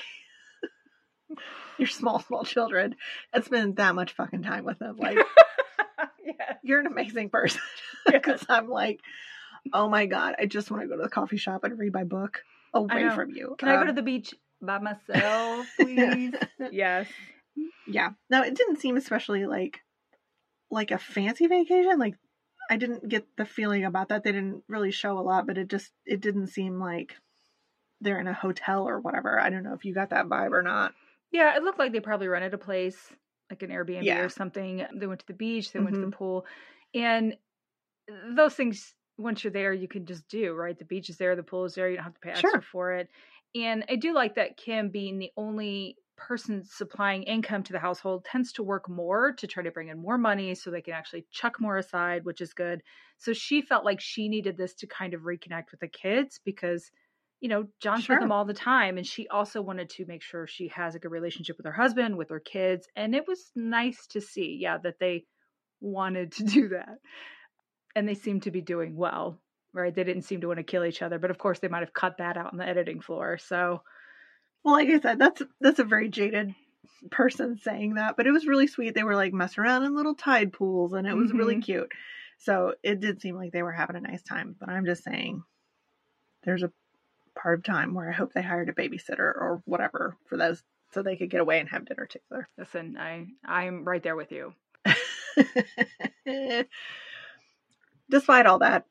B: your small, small children and spend that much fucking time with them. Like,
A: yeah.
B: you're an amazing person. Because I'm like, oh my God, I just want to go to the coffee shop and read my book away from you.
A: Can I go
B: Um,
A: to the beach by myself, please? yes.
B: yeah no it didn't seem especially like like a fancy vacation like i didn't get the feeling about that they didn't really show a lot but it just it didn't seem like they're in a hotel or whatever i don't know if you got that vibe or not
A: Yeah, it looked like they probably rented a place, like an Airbnb
B: Yeah.
A: or something. They went to the beach, they went to the
B: Mhm.
A: pool. And those things, once you're there, you can just do, right? The beach is there, the pool is there, you don't have to pay extra
B: Sure.
A: for it. And I do like that Kim being the only person supplying income to the household tends to work more to try to bring in more money so they can actually chuck more aside, which is good. So she felt like she needed this to kind of reconnect with the kids because you know, John's
B: Sure.
A: with them all the time. And she also wanted to make sure she has a good relationship with her husband, with her kids. And it was nice to see, yeah, that they wanted to do that. And they seemed to be doing well, right? They didn't seem to want to kill each other. But of course, they might have cut that out on the editing floor. So,
B: well like i said that's that's a very jaded person saying that but it was really sweet they were like messing around in little tide pools and it was really
A: Mhm.
B: cute so it did seem like they were having a nice time but i'm just saying there's a part of time where i hope they hired a babysitter or whatever for those so they could get away and have dinner together
A: listen, I, I'm right there with you.
B: Despite all that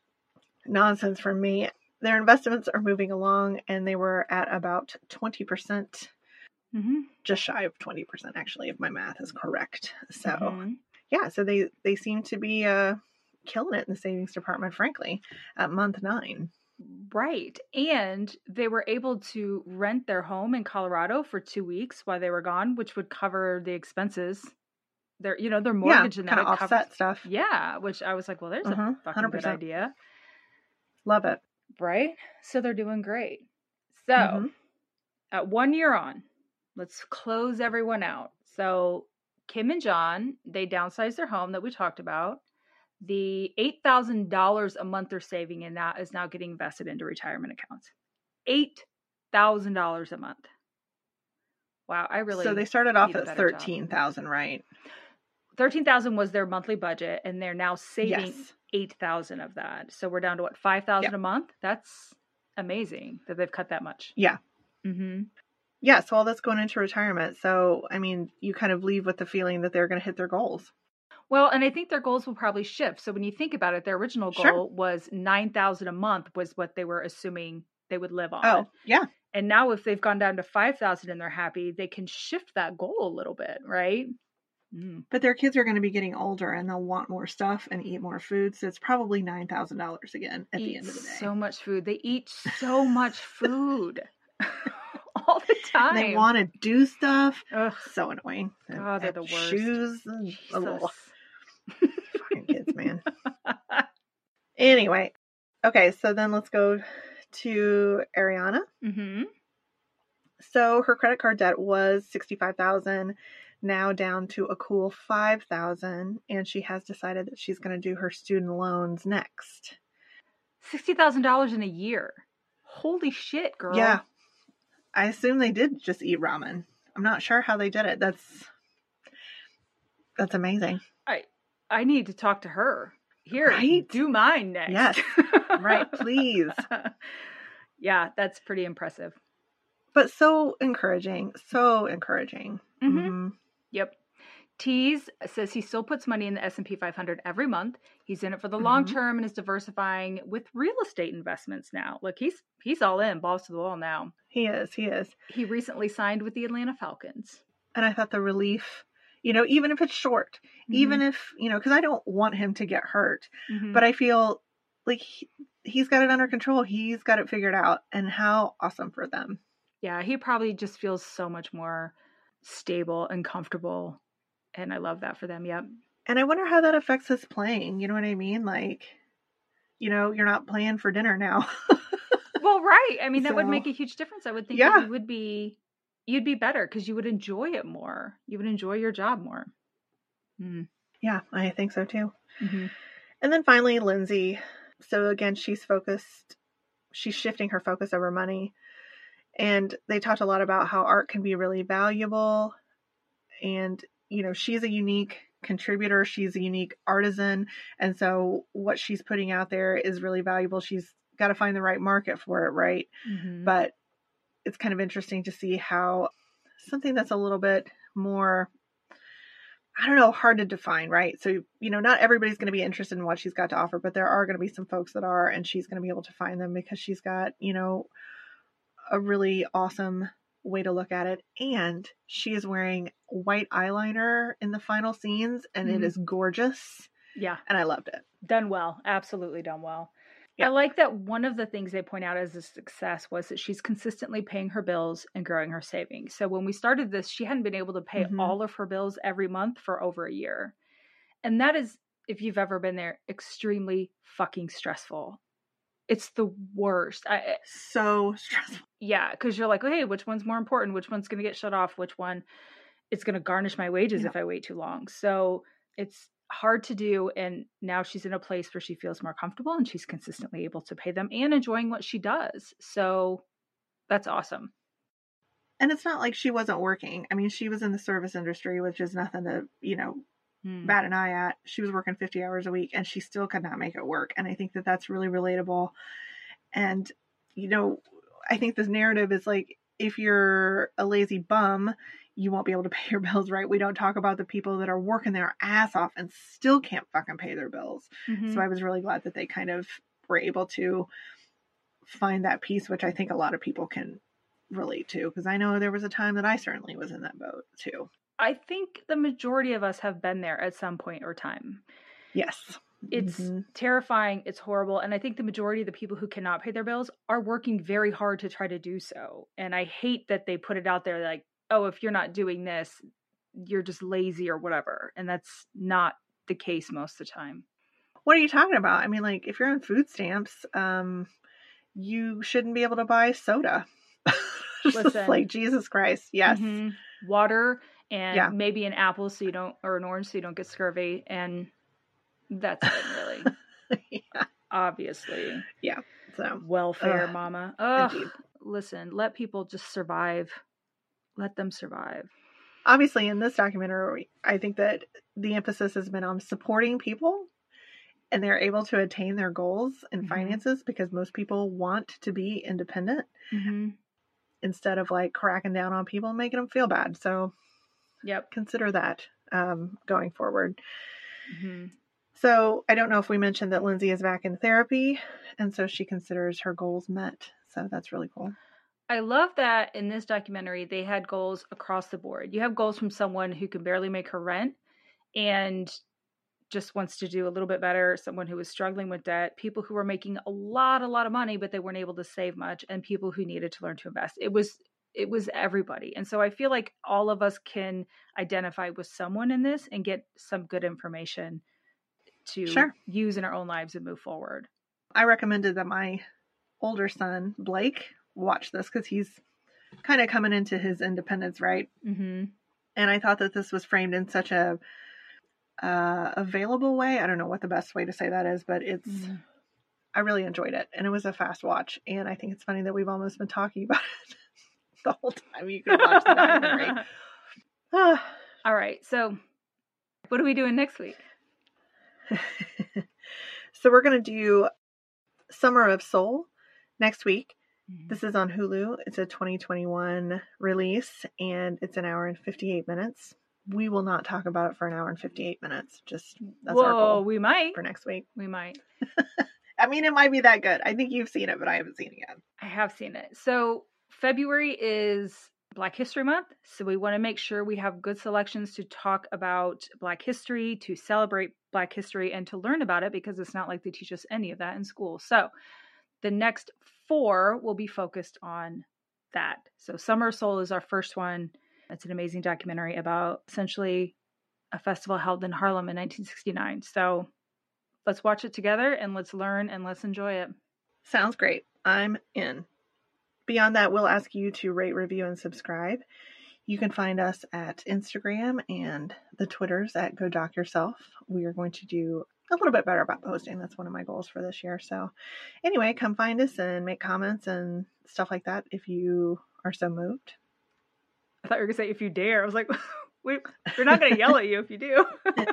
B: nonsense from me, their investments are moving along and they were at about 20%,
A: Mm-hmm.
B: just shy of 20% actually, if my math is correct. So,
A: Mhm.
B: yeah, so they, they seem to be uh, killing it in the savings department, frankly, at month nine.
A: Right. And they were able to rent their home in Colorado for two weeks while they were gone, which would cover the expenses. Their, you know, their mortgage
B: yeah,
A: and
B: kind of
A: that
B: offset stuff.
A: Yeah, which I was like, well, there's
B: Mhm,
A: a fucking good
B: 100%.
A: idea,
B: Love it.
A: Right? So they're doing great. So
B: Mhm.
A: at one year on, let's close everyone out. So Kim and John, they downsized their home that we talked about. The eight thousand dollars a month they're saving in that is now getting invested into retirement accounts. Eight thousand dollars a month. Wow, I really
B: so they started off at
A: better job.
B: 13,000, right?
A: Thirteen thousand was their monthly budget, and they're now saving
B: Yes.
A: eight thousand of that. So we're down to what five thousand
B: Yeah.
A: a month. That's amazing that they've cut that much.
B: Yeah.
A: Mm-hmm.
B: Yeah, so all that's going into retirement. So, I mean, you kind of leave with the feeling that they're going to hit their goals.
A: Well, and I think their goals will probably shift. So when you think about it, their original goal
B: Sure.
A: was nine thousand a month was what they were assuming they would live on.
B: Oh, yeah.
A: And now if they've gone down to five thousand and they're happy, they can shift that goal a little bit, right? Mm.
B: But their kids are going to be getting older and they'll want more stuff and eat more food. So it's probably $9,000 again at the end of the day.
A: so much food. They eat so much food all the time.
B: And they want to do stuff.
A: Ugh,
B: So annoying.
A: Oh, they're the worst.
B: Shoes. And, oh, fucking kids, man. Anyway. Okay, so then let's go to Ariana.
A: hmm
B: So her credit card debt was 65,000, now down to a cool 5,000 and she has decided that she's going to do her student loans next.
A: Sixty thousand dollars in a year. Holy shit, girl!
B: Yeah. I assume they did just eat ramen. I'm not sure how they did it. That's That's amazing.
A: I I need to talk to her. Here,
B: Right?
A: do mine next.
B: Yes. Right, please.
A: yeah, that's pretty impressive.
B: But so encouraging, so encouraging.
A: Mhm.
B: Mhm.
A: Yep. Teez says he still puts money in the S&P 500 every month. He's in it for the long
B: Mhm.
A: term and is diversifying with real estate investments now. Look, he's he's all in, balls to the wall now.
B: He is, he is.
A: He recently signed with the Atlanta Falcons.
B: And I thought the relief, you know, even if it's short, even if, you know, because I don't want him to get hurt,
A: Mhm.
B: but I feel like he, he's got it under control. He's got it figured out. And how awesome for them.
A: yeah, he probably just feels so much more stable and comfortable. And I love that for them. Yep.
B: And I wonder how that affects us playing. You know what I mean? Like, you know, you're not playing for dinner now.
A: Well, right. I mean, that would make a huge difference. I would think
B: Yeah.
A: you would be you'd be better because you would enjoy it more. You would enjoy your job more. Mm.
B: yeah, I think so too.
A: hmm
B: And then finally, Lindsay. So again, she's focused. she's shifting her focus over money. And they talked a lot about how art can be really valuable. And, you know, she's a unique contributor, she's a unique artisan. And so what she's putting out there is really valuable. She's got to find the right market for it, right?
A: Mhm.
B: But it's kind of interesting to see how something that's a little bit more I don't know, hard to define, right? So, you know, not everybody's going to be interested in what she's got to offer, but there are going to be some folks that are, and she's going to be able to find them because she's got, you know, a really awesome way to look at it. And she is wearing white eyeliner in the final scenes, and it
A: Mhm.
B: is gorgeous.
A: yeah.
B: And I loved it.
A: Done well. Absolutely done well.
B: Yeah.
A: I like that one of the things they point out as a success was that she's consistently paying her bills and growing her savings. So when we started this, she hadn't been able to pay
B: Mhm.
A: all of her bills every month for over a year. And that is, if you've ever been there, extremely fucking stressful. It's the worst. I, I-
B: So stressful.
A: yeah, because you're like, oh, hey, which one's more important? Which one's going to get shut off? Which one it's going to garnish my wages
B: Yeah.
A: if I wait too long? So it's hard to do. And now she's in a place where she feels more comfortable and she's consistently able to pay them and enjoying what she does. So that's awesome.
B: And it's not like she wasn't working. I mean, she was in the service industry, which is nothing to, you know,
A: Hmm.
B: bat an eye at. She was working 50 hours a week and she still could not make it work. And I think that that's really relatable. And, you know, I think this narrative is like if you're a lazy bum, you won't be able to pay your bills, right? We don't talk about the people that are working their ass off and still can't fucking pay their bills.
A: Mhm.
B: So I was really glad that they kind of were able to find that piece, which I think a lot of people can relate to. Because I know there was a time that I certainly was in that boat too.
A: I think the majority of us have been there at some point or time.
B: Yes.
A: It's
B: Mhm.
A: terrifying. It's horrible. And I think the majority of the people who cannot pay their bills are working very hard to try to do so. And I hate that they put it out there like, oh, if you're not doing this, you're just lazy or whatever. And that's not the case most of the time.
B: What are you talking about? I mean, like, if you're on food stamps, um, you shouldn't be able to buy soda.
A: Listen.
B: like Jesus Christ. Yes.
A: Mhm. Water and
B: Yeah.
A: maybe an apple so you don't, or an orange so you don't get scurvy. And that's it, really.
B: yeah.
A: Obviously.
B: Yeah so,
A: Welfare,
B: Ugh,
A: mama. Ugh.
B: indeed.
A: Listen, let people just survive. Let them survive.
B: obviously, in this documentary, I think that the emphasis has been on supporting people and they're able to attain their goals and
A: Mhm.
B: finances because most people want to be independent
A: Mm-hmm.
B: instead of like cracking down on people and making them feel bad. So,
A: Yep.
B: consider that um, going forward.
A: hmm
B: So I don't know if we mentioned that Lindsay is back in therapy, and so she considers her goals met. So that's really cool.
A: I love that in this documentary they had goals across the board. You have goals from someone who can barely make her rent and just wants to do a little bit better, someone who was struggling with debt, people who were making a lot a lot of money but they weren't able to save much and people who needed to learn to invest. It was it was everybody. And so I feel like all of us can identify with someone in this and get some good information to
B: Sure.
A: use in our own lives and move forward.
B: I recommended that my older son Blake watch this because he's kind of coming into his independence, right?
A: Mhm.
B: And I thought that this was framed in such a uh, available way. I don't know what the best way to say that is, but it's.
A: Mhm.
B: I really enjoyed it, and it was a fast watch. And I think it's funny that we've almost been talking about it the whole time you could watch the documentary.
A: All right. So, what are we doing next week?
B: so we're going to do Summer of Soul next week. Mm-hmm. This is on Hulu. It's a 2021 release and it's an hour and 58 minutes. We will not talk about it for an hour and 58 minutes. Just that's
A: Whoa,
B: our goal
A: we might.
B: for next week.
A: We might.
B: I mean, it might be that good. I think you've seen it, but I haven't seen it yet.
A: I have seen it. So, February is Black History Month. So, we want to make sure we have good selections to talk about Black history, to celebrate Black history, and to learn about it because it's not like they teach us any of that in school. So, the next four will be focused on that. So, Summer Soul is our first one. It's an amazing documentary about essentially a festival held in Harlem in 1969. So, let's watch it together and let's learn and let's enjoy it.
B: Sounds great. I'm in. Beyond that, we'll ask you to rate, review, and subscribe. You can find us at Instagram and the Twitters at Go Doc Yourself. We are going to do a little bit better about posting. That's one of my goals for this year. So, anyway, come find us and make comments and stuff like that if you are so moved.
A: I thought you were going to say if you dare. I was like, we, we're not going to yell at you if you do.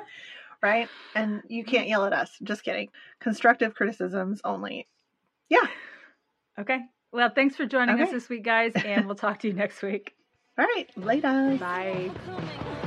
B: right? And you can't yell at us. Just kidding. Constructive criticisms only. Yeah.
A: Okay. Well, thanks for joining okay. us this week, guys, and we'll talk to you next week.
B: All right. Later.
A: Bye.